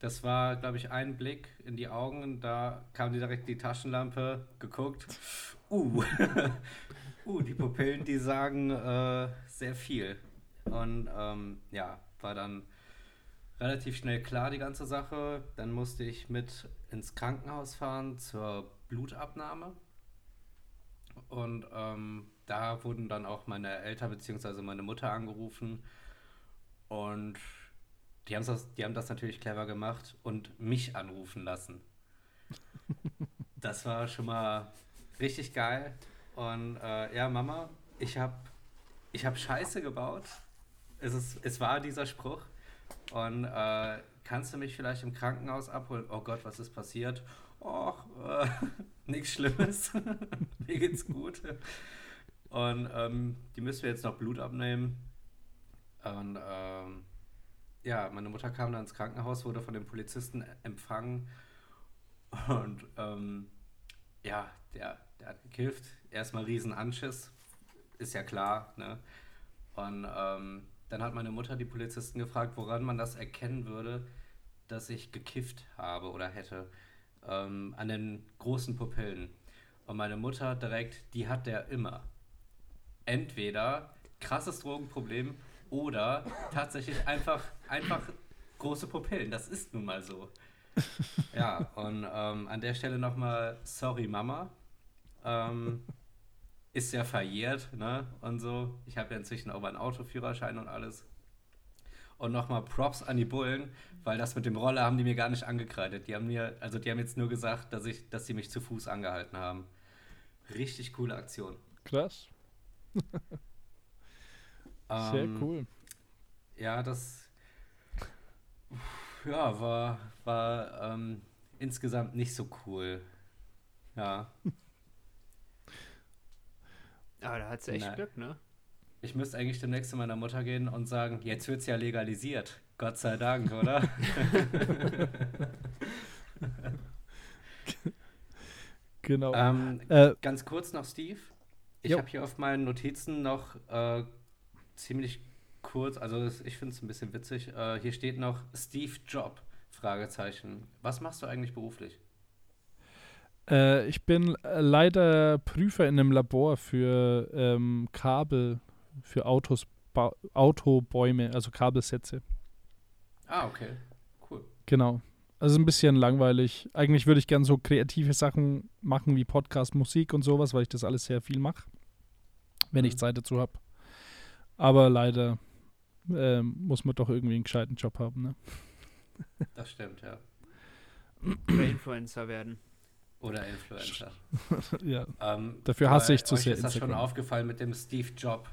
das war, glaube ich, ein Blick in die Augen. Da kam direkt die Taschenlampe, geguckt. Uh, <laughs> uh die Pupillen, die sagen äh, sehr viel. Und ähm, ja, war dann relativ schnell klar die ganze Sache. Dann musste ich mit ins Krankenhaus fahren zur Blutabnahme. Und ähm, da wurden dann auch meine Eltern bzw. meine Mutter angerufen. Und die, das, die haben das natürlich clever gemacht und mich anrufen lassen. <laughs> Das war schon mal richtig geil. Und äh, ja, Mama, ich habe ich hab Scheiße gebaut. Es, ist, es war dieser Spruch. Und äh, kannst du mich vielleicht im Krankenhaus abholen? Oh Gott, was ist passiert? Och, äh, <laughs> nichts Schlimmes. <laughs> Mir geht's gut. Und ähm, die müssen wir jetzt noch Blut abnehmen. Und ähm, ja, meine Mutter kam dann ins Krankenhaus, wurde von den Polizisten empfangen. Und ähm, ja, der, der hat gekifft. Erstmal riesen Anschiss. Ist ja klar, ne? Und ähm, dann hat meine Mutter die Polizisten gefragt, woran man das erkennen würde, dass ich gekifft habe oder hätte. Ähm, an den großen Pupillen. Und meine Mutter direkt, die hat der immer. Entweder krasses Drogenproblem oder tatsächlich einfach, einfach große Pupillen. Das ist nun mal so. Ja, und ähm, an der Stelle nochmal, sorry Mama. Ähm, ist ja verjährt, ne? Und so. Ich habe ja inzwischen auch einen Autoführerschein und alles. Und nochmal Props an die Bullen, weil das mit dem Roller haben die mir gar nicht angekreidet. Die haben mir, also die haben jetzt nur gesagt, dass ich, dass sie mich zu Fuß angehalten haben. Richtig coole Aktion. Krass. <laughs> Sehr ähm, cool. Ja, das ja, war, war ähm, insgesamt nicht so cool. Ja. <laughs> Aber da hat sie echt Nein. Glück, ne? Ich müsste eigentlich demnächst zu meiner Mutter gehen und sagen, jetzt wird es ja legalisiert. Gott sei Dank, oder? <laughs> genau. Ähm, äh, ganz kurz noch, Steve. Ich habe hier auf meinen Notizen noch äh, ziemlich kurz, also ich finde es ein bisschen witzig. Äh, hier steht noch Steve Job, Fragezeichen. Was machst du eigentlich beruflich? Äh, ich bin äh, leider Prüfer in einem Labor für ähm, Kabel für Autos, ba Autobäume, also Kabelsätze. Ah, okay. Cool. Genau. Also ein bisschen langweilig. Eigentlich würde ich gerne so kreative Sachen machen wie Podcast, Musik und sowas, weil ich das alles sehr viel mache, wenn ich mhm. Zeit dazu habe. Aber leider äh, muss man doch irgendwie einen gescheiten Job haben. Ne? Das stimmt, ja. Oder Influencer werden. Oder Influencer. <laughs> ja. Ähm, Dafür hasse ich zu sehr. Ist das schon aufgefallen mit dem Steve Job?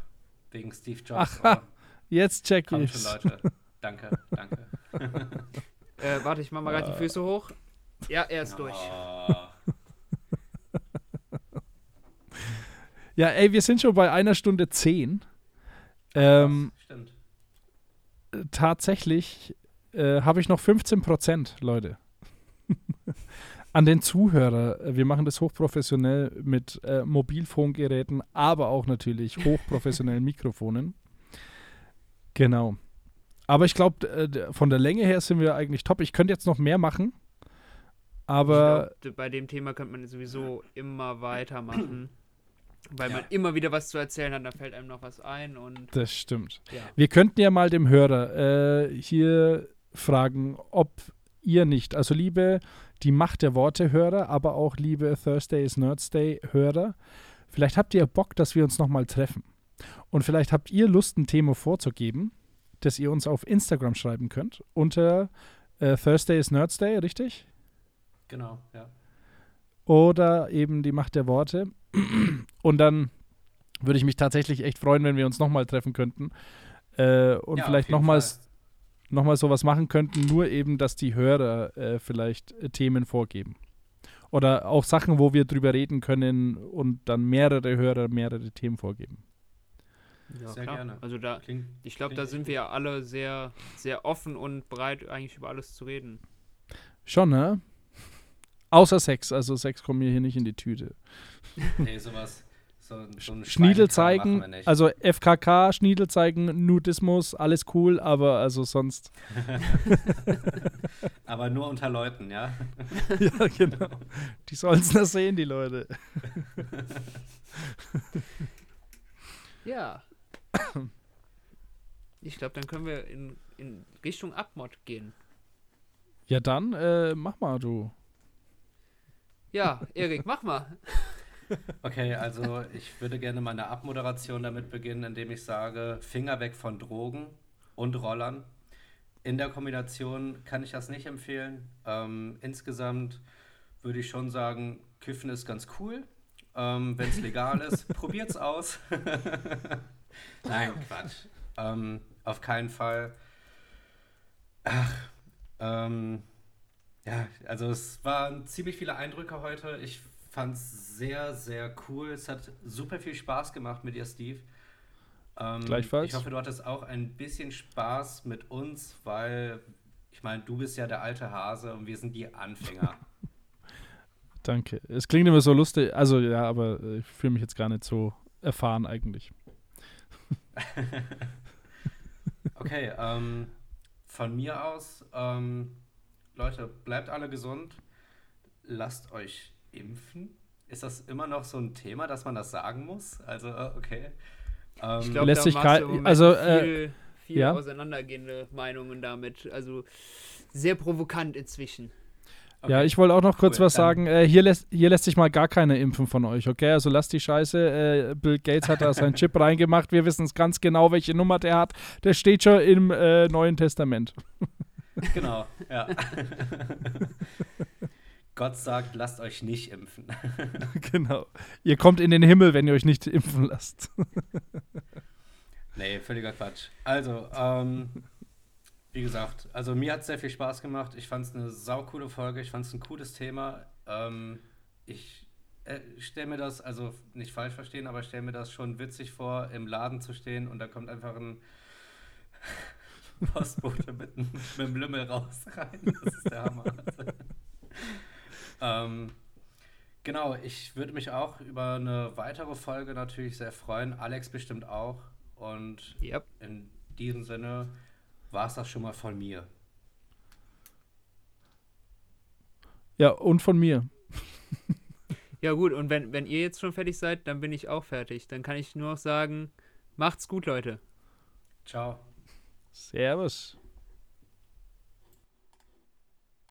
Wegen Steve Jobs. Ach, jetzt check ich. schon, Leute. <laughs> Danke, danke. <laughs> äh, warte, ich mach mal gerade die Füße hoch. Ja, er ist oh. durch. ja, ey, wir sind schon bei einer Stunde zehn. Ähm, Stimmt. Tatsächlich äh, habe ich noch 15 Prozent, Leute. <laughs> An den Zuhörer. Wir machen das hochprofessionell mit äh, Mobilfunkgeräten, aber auch natürlich hochprofessionellen <laughs> Mikrofonen. Genau. Aber ich glaube, äh, von der Länge her sind wir eigentlich top. Ich könnte jetzt noch mehr machen. Aber. Glaub, bei dem Thema könnte man sowieso immer weitermachen. Weil ja. man immer wieder was zu erzählen hat, da fällt einem noch was ein und. Das stimmt. Ja. Wir könnten ja mal dem Hörer äh, hier fragen, ob ihr nicht, also liebe die Macht der Worte Hörer, aber auch liebe Thursday is Nerds Day Hörer, vielleicht habt ihr Bock, dass wir uns nochmal treffen. Und vielleicht habt ihr Lust, ein Thema vorzugeben, das ihr uns auf Instagram schreiben könnt, unter äh, Thursday is Nerds Day, richtig? Genau, ja. Oder eben die Macht der Worte. Und dann würde ich mich tatsächlich echt freuen, wenn wir uns nochmal treffen könnten. Äh, und ja, vielleicht nochmals nochmal sowas machen könnten, nur eben, dass die Hörer äh, vielleicht äh, Themen vorgeben. Oder auch Sachen, wo wir drüber reden können und dann mehrere Hörer mehrere Themen vorgeben. Ja, sehr klar. gerne. Also da, klingt, ich glaube, da sind wir ja alle sehr, sehr offen und bereit, eigentlich über alles zu reden. Schon, ne? Außer Sex, also Sex kommt mir hier nicht in die Tüte. <laughs> Nee, sowas. So, so Schniedel zeigen, also FKK, Schniedel zeigen, Nudismus, alles cool, aber also sonst. <laughs> aber nur unter Leuten, ja? <laughs> ja, genau. Die sollen es nur sehen, die Leute. ja. Ich glaube, dann können wir in, in Richtung Abmod gehen. Ja, dann äh, mach mal, du. Ja, Erik, mach mal. Okay, also ich würde gerne meine Abmoderation damit beginnen, indem ich sage, Finger weg von Drogen und Rollern. In der Kombination kann ich das nicht empfehlen. Ähm, insgesamt würde ich schon sagen, Kiffen ist ganz cool. Ähm, Wenn es legal ist, <laughs> probiert's aus. <laughs> Nein, Quatsch. Ähm, auf keinen Fall. Ach, ähm, ja, also es waren ziemlich viele Eindrücke heute. Ich fand es sehr, sehr cool. Es hat super viel Spaß gemacht mit dir, Steve. Ähm, Gleichfalls. Ich hoffe, du hattest auch ein bisschen Spaß mit uns, weil ich meine, du bist ja der alte Hase und wir sind die Anfänger. <laughs> Danke. Es klingt immer so lustig. Also ja, aber ich fühle mich jetzt gar nicht so erfahren eigentlich. <laughs> okay, ähm, von mir aus, ähm, Leute, bleibt alle gesund. Lasst euch impfen? Ist das immer noch so ein Thema, dass man das sagen muss? Also, äh, okay. Ähm, ich glaube, da sich also äh, viel, viel ja? auseinandergehende Meinungen damit. Also sehr provokant inzwischen. Okay. Ja, ich wollte auch noch kurz cool, was sagen. Äh, hier, lässt, hier lässt sich mal gar keine impfen von euch, okay? Also lasst die Scheiße. Äh, Bill Gates hat da seinen Chip <laughs> reingemacht. Wir wissen es ganz genau, welche Nummer der hat. Der steht schon im äh, Neuen Testament. Genau, ja. <laughs> <laughs> Gott sagt, lasst euch nicht impfen. <laughs> genau. Ihr kommt in den Himmel, wenn ihr euch nicht impfen lasst. <laughs> nee, völliger Quatsch. Also, ähm, wie gesagt, also mir hat es sehr viel Spaß gemacht. Ich fand es eine saukoole Folge. Ich fand es ein cooles Thema. Ähm, ich äh, stelle mir das, also nicht falsch verstehen, aber ich stelle mir das schon witzig vor, im Laden zu stehen und da kommt einfach ein <laughs> Postbote mit, mit einem Lümmel raus rein. Das ist der Hammer. Ähm, genau, ich würde mich auch über eine weitere Folge natürlich sehr freuen. Alex bestimmt auch. Und yep. in diesem Sinne war es das schon mal von mir. Ja, und von mir. <laughs> ja, gut, und wenn, wenn ihr jetzt schon fertig seid, dann bin ich auch fertig. Dann kann ich nur noch sagen, macht's gut, Leute. Ciao. Servus.